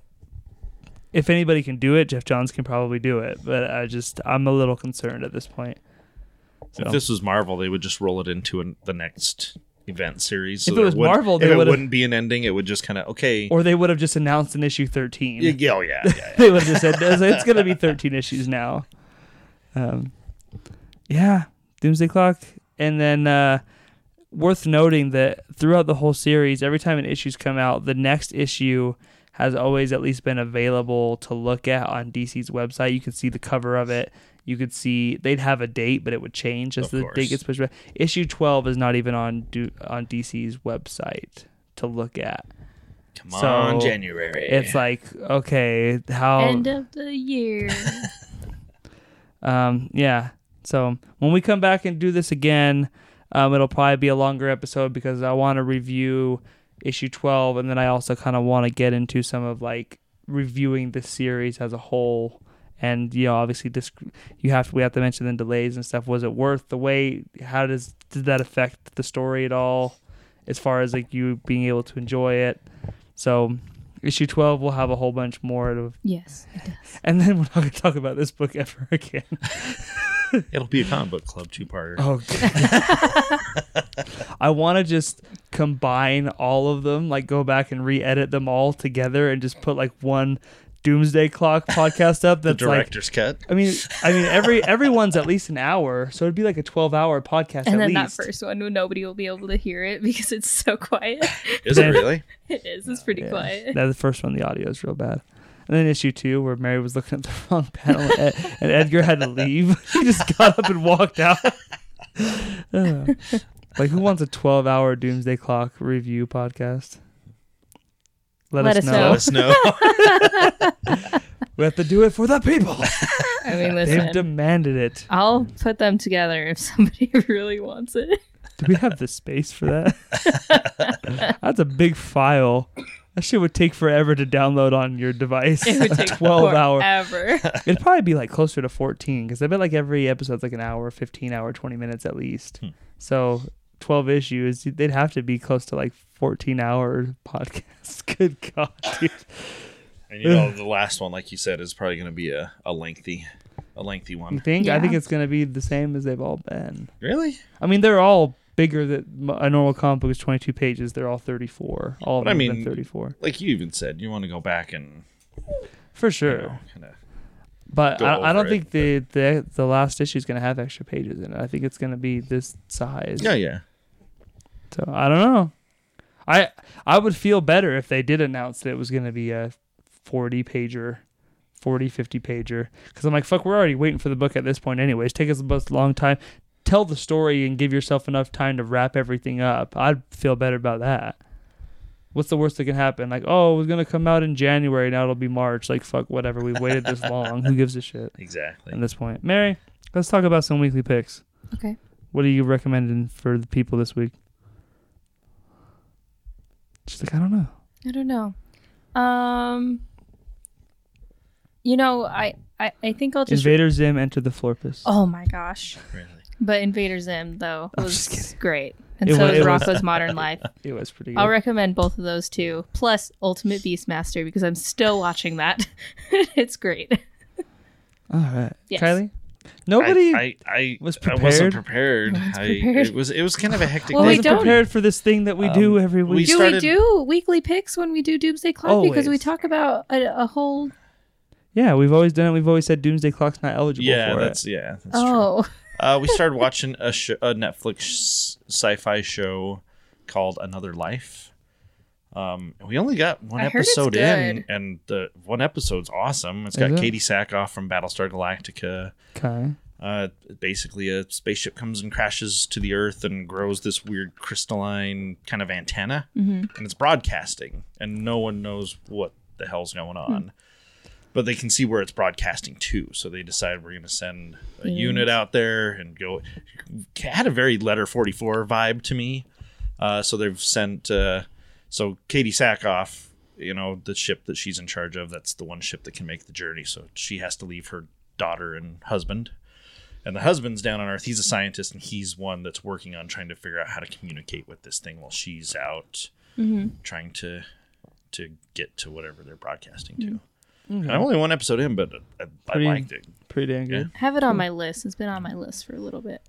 S2: if anybody can do it Geoff Johns can probably do it but I just I'm a little concerned at this point so
S4: If this was Marvel, they would just roll it into an, the next event series.
S2: If it was
S4: would-
S2: Marvel, they
S4: it wouldn't be an ending. It would just kind of okay.
S2: or they would have just announced an issue 13
S4: yeah, yeah, oh, yeah, yeah, yeah.
S2: they would have just said it's, going to be 13 issues now. Um, yeah, Doomsday Clock, and then uh, worth noting that throughout the whole series, every time an issue's come out, the next issue has always at least been available to look at on DC's website. You can see the cover of it. You could see they'd have a date, but it would change as
S4: Of
S2: the
S4: course.
S2: date gets pushed back. Issue 12 is not even on do, on DC's website to look at.
S4: Come
S2: So,
S4: on, January.
S2: It's like okay, how
S3: End of the year.
S2: Um, yeah. So when we come back and do this again, um, it'll probably be a longer episode because I want to review issue 12 and then I also kind of want to get into some of like reviewing the series as a whole. And you know, obviously, this you have to, we have to mention the delays and stuff. Was it worth the wait? How does did that affect the story at all, as far as like you being able to enjoy it? So, issue twelve will have a whole bunch more of
S3: yes, it does.
S2: and then we're not going to talk about this book ever again.
S4: It'll be a comic book club two parter.
S2: Oh, I want to just combine all of them, like go back and re-edit them all together, and just put like one Doomsday Clock podcast up.
S4: the
S2: That's like,
S4: director's cut.
S2: I mean, I mean, every everyone's at least an hour, so it'd be like a twelve-hour podcast
S3: And
S2: at
S3: then that first one, nobody will be able to hear it because it's so quiet.
S4: Is it really?
S3: it is. It's pretty
S2: Yeah.
S3: quiet.
S2: That the first one, the audio is real bad. And then issue two, where Mary was looking at the wrong panel, and, and Edgar had to leave. he just got up and walked out. Uh, like, who wants a twelve-hour Doomsday Clock review podcast? Let,
S3: Let
S2: us
S3: us
S2: know.
S3: know.
S4: Let us know.
S2: We have to do it for the people.
S3: I mean,
S2: They've demanded it.
S3: I'll put them together if somebody really wants it.
S2: Do we have the space for that? That's a big file. That shit would take forever to download on your device.
S3: It would take
S2: 12 hour.
S3: forever.
S2: It'd probably be like closer to 14 because I bet like every episode's like an hour, 15 hour, 20 minutes at least.
S4: Hmm.
S2: So 12 issues, they'd have to be close to like 14 hour podcasts. Good God, dude.
S4: and you know, the last one, like you said, is probably going to be a, a lengthy, a lengthy
S2: You
S4: one.
S2: think? I think it's going to be the same as they've all been.
S4: Really?
S2: I mean, they're all bigger than a normal comic book is 22 pages. They're all 34. All of
S4: But I
S2: them have
S4: mean-
S2: 34.
S4: Like you even said, you want to go back and
S2: For
S4: you
S2: sure.
S4: know, kind of.
S2: But I, I don't
S4: over
S2: think the, the the last issue is going to have extra pages in it. I think it's going to be this size.
S4: Yeah, yeah.
S2: So I don't know. I I would feel better if they did announce that it was going to be a 40 pager, 40 50 pager cuz I'm like fuck we're already waiting for the book at this point anyways. Take us a long time. Tell the story and give yourself enough time to wrap everything up. I'd feel better about that. What's the worst that can happen? Like, oh, it was gonna come out in January, now it'll be March. Like, fuck, whatever. We've waited this long. Who gives a shit
S4: Exactly.
S2: at this point? Mary, let's talk about some weekly picks.
S3: Okay.
S2: What are you recommending for the people this week? She's like, I don't know.
S3: I don't know. Um, you know, I I, I think I'll just.
S2: Invader Zim enter the Florpus.
S3: oh my gosh!
S4: Really.
S3: But Invader Zim though
S2: I'm
S3: was great, and
S2: It
S3: so
S2: wa-
S3: is
S2: it was-
S3: Rocko's Modern Life.
S2: It was pretty good.
S3: I'll recommend both of those too. Plus Ultimate Beastmaster because I'm still watching that. it's great.
S2: All right.
S3: Yes.
S2: Kylie? Nobody
S4: I, I, I
S2: was
S4: I wasn't
S2: prepared.
S4: prepared.
S3: No one's
S4: I,
S3: prepared.
S4: It was it was kind of a hectic.
S3: Well, we
S2: wasn't
S3: don't-
S2: prepared for this thing that we do
S4: Um,
S2: every
S4: we
S2: week.
S3: do
S4: started-
S3: we do weekly picks when we do Doomsday Clock? Because we talk about a, a whole.
S2: yeah, we've always done it. We've always said Doomsday Clock's not eligible
S4: Yeah,
S2: for
S4: that's
S2: it.
S4: yeah. That's true. Uh, we started watching a, sh- a Netflix s- sci-fi show called Another Life. Um, we only got one
S3: I
S4: episode in, and the one episode's awesome. It's
S2: Is
S4: got
S2: it?
S4: Katee Sackhoff from Battlestar Galactica.
S2: Okay.
S4: Uh, basically, a spaceship comes and crashes to the Earth and grows this weird crystalline kind of antenna,
S3: Mhm.
S4: and it's broadcasting, and no one knows what the hell's going on. But they can see where it's broadcasting to, so they decide we're going to send a
S3: Yes.
S4: unit out there and go. Had a very Letter Forty Four vibe to me. Uh, so they've sent. Uh, so Katee Sackhoff, you know, the ship that she's in charge of, that's the one ship that can make the journey. So she has to leave her daughter and husband. And the husband's down on Earth. He's a scientist, and he's one that's working on trying to figure out how to communicate with this thing while she's out
S3: Mhm.
S4: trying to to get to whatever they're broadcasting to.
S2: Okay.
S4: And I'm only one episode in, but I, I liked it.
S2: Pretty dang good.
S3: I have it on my list. It's been on my list for a little bit.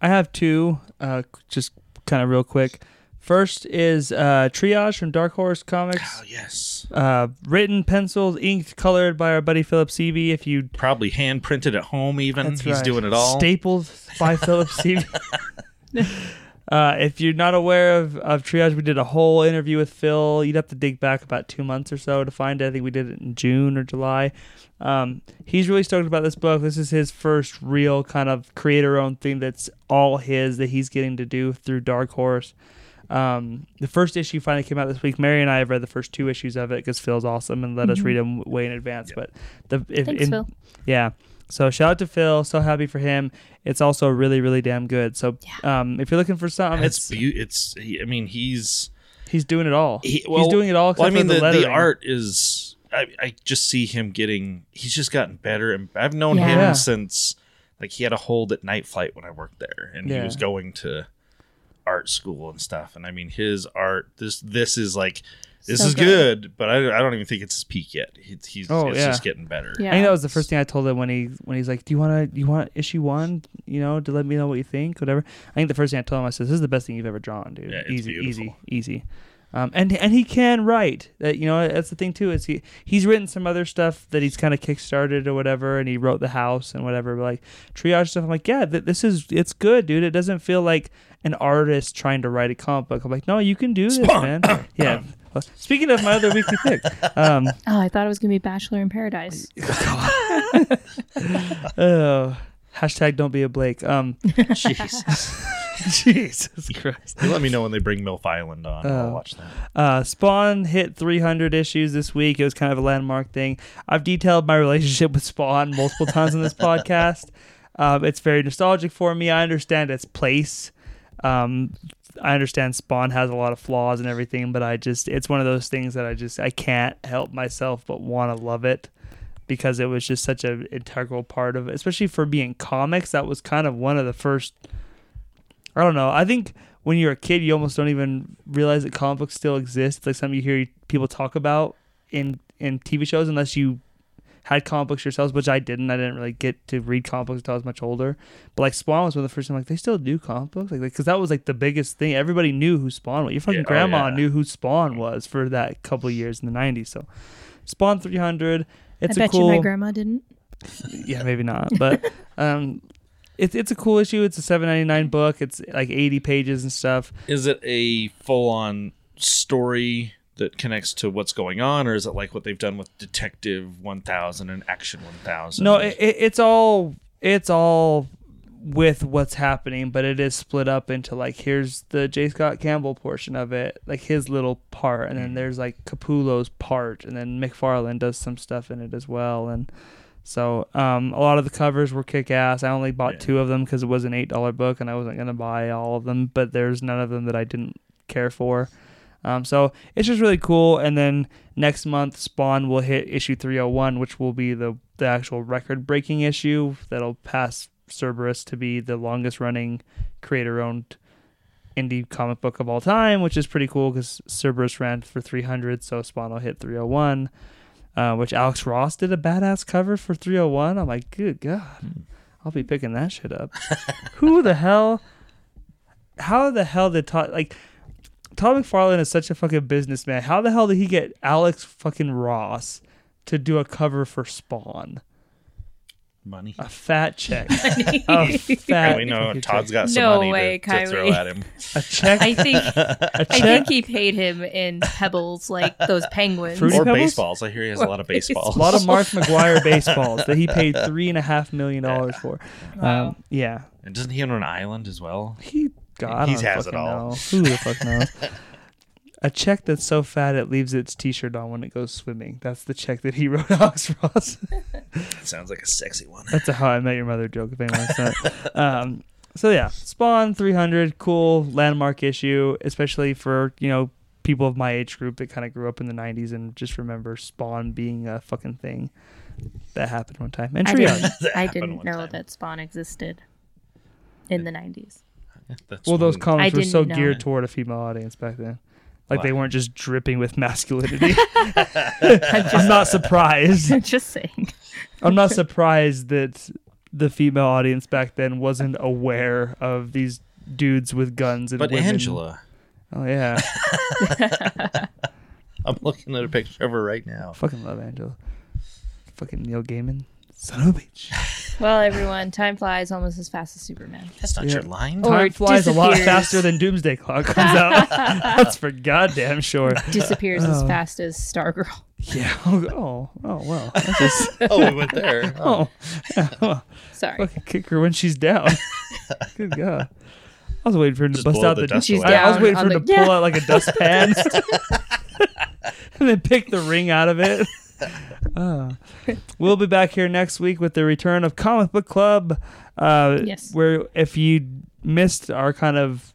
S2: I have two, uh, just kind of real quick. First is uh, Triage from Dark Horse Comics.
S4: Oh yes,
S2: Uh, written, penciled, inked, colored by our buddy Phillip Sevy. If you
S4: probably hand printed at home. Even
S2: That's
S4: he's
S2: right.
S4: doing it all.
S2: Stapled by Phillip Sevy. Uh, if you're not aware of, of Triage, we did a whole interview with Phil. You'd have to dig back about two months or so to find it. I think we did it in June or July. Um, he's really stoked about this book. This is his first real kind of creator owned thing that's all his that he's getting to do through Dark Horse. Um, the first issue finally came out this week. Mary and I have read the first two issues of it because Phil's awesome and let us
S3: Mhm.
S2: read them way in advance.
S4: Yeah.
S2: But the if,
S3: Thanks,
S2: in-
S3: Phil.
S2: yeah. So shout out to Phil. So happy for him. It's also really, really damn good. So um, if you're looking for something,
S4: it's
S2: it's,
S4: beau- it's. he- I mean, he's.
S2: he's doing it all.
S4: He,
S2: he's doing it all.
S4: Well, I mean, the,
S2: the,
S4: the, art is. I, I just see him getting. He's just gotten better, and I've known
S3: Yeah.
S4: him
S2: Yeah.
S4: since like he had a hold at Night Flight when I worked there, and
S2: Yeah.
S4: he was going to art school and stuff. And I mean, his art. This this is like. This
S3: So
S4: is
S3: good.
S4: good, but I, I don't even think it's his peak yet. He, he's
S2: Oh,
S4: it's
S2: yeah.
S4: just getting better.
S3: Yeah.
S2: I think that was the first thing I told him when he when he's like, "Do you want to you want issue one? You know, to let me know what you think, whatever." I think the first thing I told him I said, "This is the best thing you've ever drawn, dude.
S4: Yeah, it's
S2: easy, easy,
S4: beautiful.
S2: easy." Um, and and he can write. That you know that's the thing too. Is he he's written some other stuff that he's kind of kickstarted or whatever, and he wrote the house and whatever. But like triage stuff, I'm like, yeah, th- this is it's good, dude. It doesn't feel like an artist trying to write a comic book. I'm like, no, you can do this,
S4: Spawn.
S2: man. yeah. Well, speaking of my other weekly pick, um,
S3: Oh, I thought it was gonna be Bachelor in Paradise.
S2: oh, hashtag don't be a Blake. Um,
S4: Jeez.
S2: Jesus Christ.
S4: You let me know when they bring MILF Island on. I'll
S2: Oh.
S4: watch that.
S2: Uh, Spawn hit 300 issues this week. It was kind of a landmark thing. I've detailed my relationship with Spawn multiple times in this podcast. Um, it's very nostalgic for me. I understand its place. Um, I understand Spawn has a lot of flaws and everything, but I just it's one of those things that I just I can't help myself but want to love it because it was just such an integral part of it, especially for being comics. That was kind of one of the first. I don't know. I think when you're a kid, you almost don't even realize that comic books still exist. It's like something you hear people talk about in in TV shows, unless you had comic books yourselves, which I didn't. I didn't really get to read comic books until I was much older. But like Spawn was one of the first time like they still do comic books, like because that was like the biggest thing. Everybody knew who Spawn was. Your fucking
S4: Yeah, oh,
S2: grandma
S4: yeah.
S2: knew who Spawn was for that couple of years in the '90s. So Spawn 300. It's
S3: I
S2: a
S3: bet
S2: cool.
S3: you my grandma didn't.
S2: yeah, maybe not. But um, it's it's a cool issue. It's a seven ninety nine book. It's like eighty pages and stuff.
S4: Is it a full on story that connects to what's going on, or is it like what they've done with Detective 1000 and Action 1000?
S2: No, it, it, it's all it's all with what's happening, but it is split up into like here's the J. Scott Campbell portion of it, like his little part, and then there's like Capullo's part, and then McFarlane does some stuff in it as well, and so um, a lot of the covers were kick ass. I only bought
S4: Yeah.
S2: two of them because it was an eight dollar book, and I wasn't gonna buy all of them, but there's none of them that I didn't care for. Um, so it's just really cool. And then next month, Spawn will hit issue 301, which will be the the actual record breaking issue that'll pass Cerebus to be the longest running creator owned indie comic book of all time, which is pretty cool because Cerebus ran for 300, so Spawn will hit 301. Uh, which Alex Ross did a badass cover for 301. I'm like, good god, I'll be picking that shit up. Who the hell? How the hell did Todd like? Todd McFarlane is such a fucking businessman. How the hell did he get Alex fucking Ross to do a cover for Spawn?
S4: money.
S2: A fat check. a fat.
S4: And we know
S2: fucking
S4: Todd's
S2: check.
S4: got some
S3: No
S4: money
S3: way,
S4: to, to throw
S3: Kylie.
S4: at him.
S2: a check.
S3: I think
S2: a
S3: I
S2: check.
S3: think he paid him in pebbles like those penguins.
S2: Fruity
S4: Or
S2: Pebbles?
S4: baseballs. I hear he has a lot of
S3: baseballs.
S4: baseballs.
S2: a lot of Mark McGwire baseballs that he paid three and a half million dollars for.
S3: Wow.
S2: Um, yeah,
S4: And doesn't he own an island as well?
S2: he. God, I
S4: He
S2: don't
S4: has it
S2: fucking
S4: all.
S2: Know. Who the fuck knows? A check that's so fat it leaves its T-shirt on when it goes swimming. That's the check that he wrote Alex Ross.
S4: Sounds like a sexy one.
S2: That's a How I Met Your Mother joke. If anyone's not. Um, so yeah, Spawn 300, cool landmark issue, especially for you know people of my age group that kind of grew up in the 90s and just remember Spawn being a fucking thing that happened one time. And
S3: I didn't, I didn't know
S4: time.
S3: that Spawn existed in the 90s.
S4: That's
S2: Well, those comics
S3: I
S2: were so
S3: didn't know.
S2: geared toward a female audience back then. Like they weren't just dripping with masculinity. I'm not surprised.
S3: Just saying.
S2: I'm not surprised that the female audience back then wasn't aware of these dudes with guns and
S4: But
S2: women.
S4: Angela,
S2: Oh yeah,
S4: I'm looking at a picture of her right now.
S2: fucking love Angela. Fucking Neil Gaiman, son of a bitch.
S3: Well, everyone, time flies almost as fast as Superman.
S4: That's not
S2: Yeah.
S4: your line.
S3: Or
S2: Time flies a lot
S3: disappears.
S2: faster than Doomsday Clock comes out. That's for goddamn sure.
S3: Disappears as
S2: Oh.
S3: fast as Stargirl.
S2: Yeah. Oh, oh, oh well. That's just,
S4: oh, we went there.
S2: Oh. oh, yeah, well,
S3: Sorry.
S2: fucking kick her when she's down. Good God. I was waiting for him to
S4: Just
S2: bust
S4: blow
S2: out
S4: the
S2: the.
S4: dust
S3: She's
S4: away.
S2: I, I was
S3: down
S2: waiting for
S3: on
S2: him to
S3: the-
S2: pull
S3: yeah.
S2: out like a dustpan and then pick the ring out of it. Uh, we'll be back here next week with the return of Comic Book Club. Uh,
S3: Yes.
S2: Where if you missed our kind of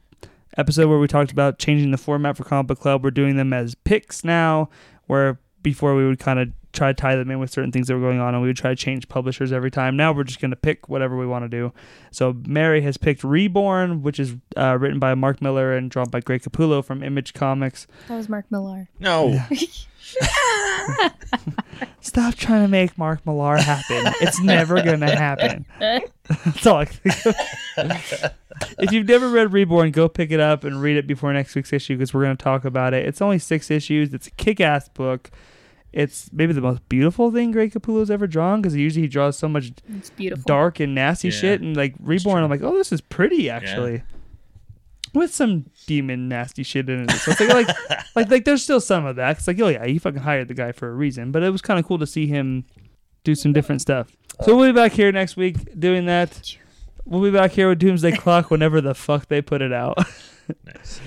S2: episode where we talked about changing the format for Comic Book Club, we're doing them as picks now. Where before we would kind of try to tie them in with certain things that were going on, and we would try to change publishers every time. Now we're just going to pick whatever we want to do. So Mary has picked Reborn, which is uh, written by Mark Miller and drawn by Greg Capullo from Image Comics.
S3: That was Mark Millar.
S4: No.
S2: Stop trying to make Mark Millar happen. It's never going to happen. That's all I can think of. if you've never read Reborn, go pick it up and read it before next week's issue because we're going to talk about it. It's only six issues. It's a kick-ass book. It's maybe the most beautiful thing Greg Capullo's ever drawn because usually he draws so much
S3: It's beautiful.
S2: dark and nasty
S4: Yeah,
S2: shit. And like Reborn. I'm like, oh, this is pretty actually. With some demon nasty shit in it. So it's like, like, like, like, there's still some of that. It's like, oh yeah, he fucking hired the guy for a reason. But it was kind of cool to see him do some different stuff. So we'll be back here next week doing that. We'll be back here with Doomsday Clock whenever the fuck they put it out.
S4: Nice.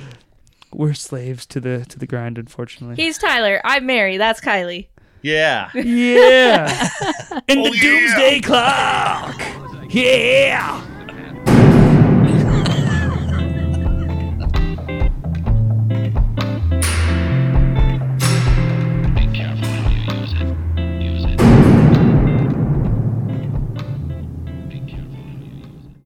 S2: We're slaves to the to the grind, unfortunately.
S3: He's Tyler. I'm Mary. That's Kylie.
S4: Yeah.
S2: yeah. In the
S4: Oh, yeah.
S2: Doomsday Clock. Yeah.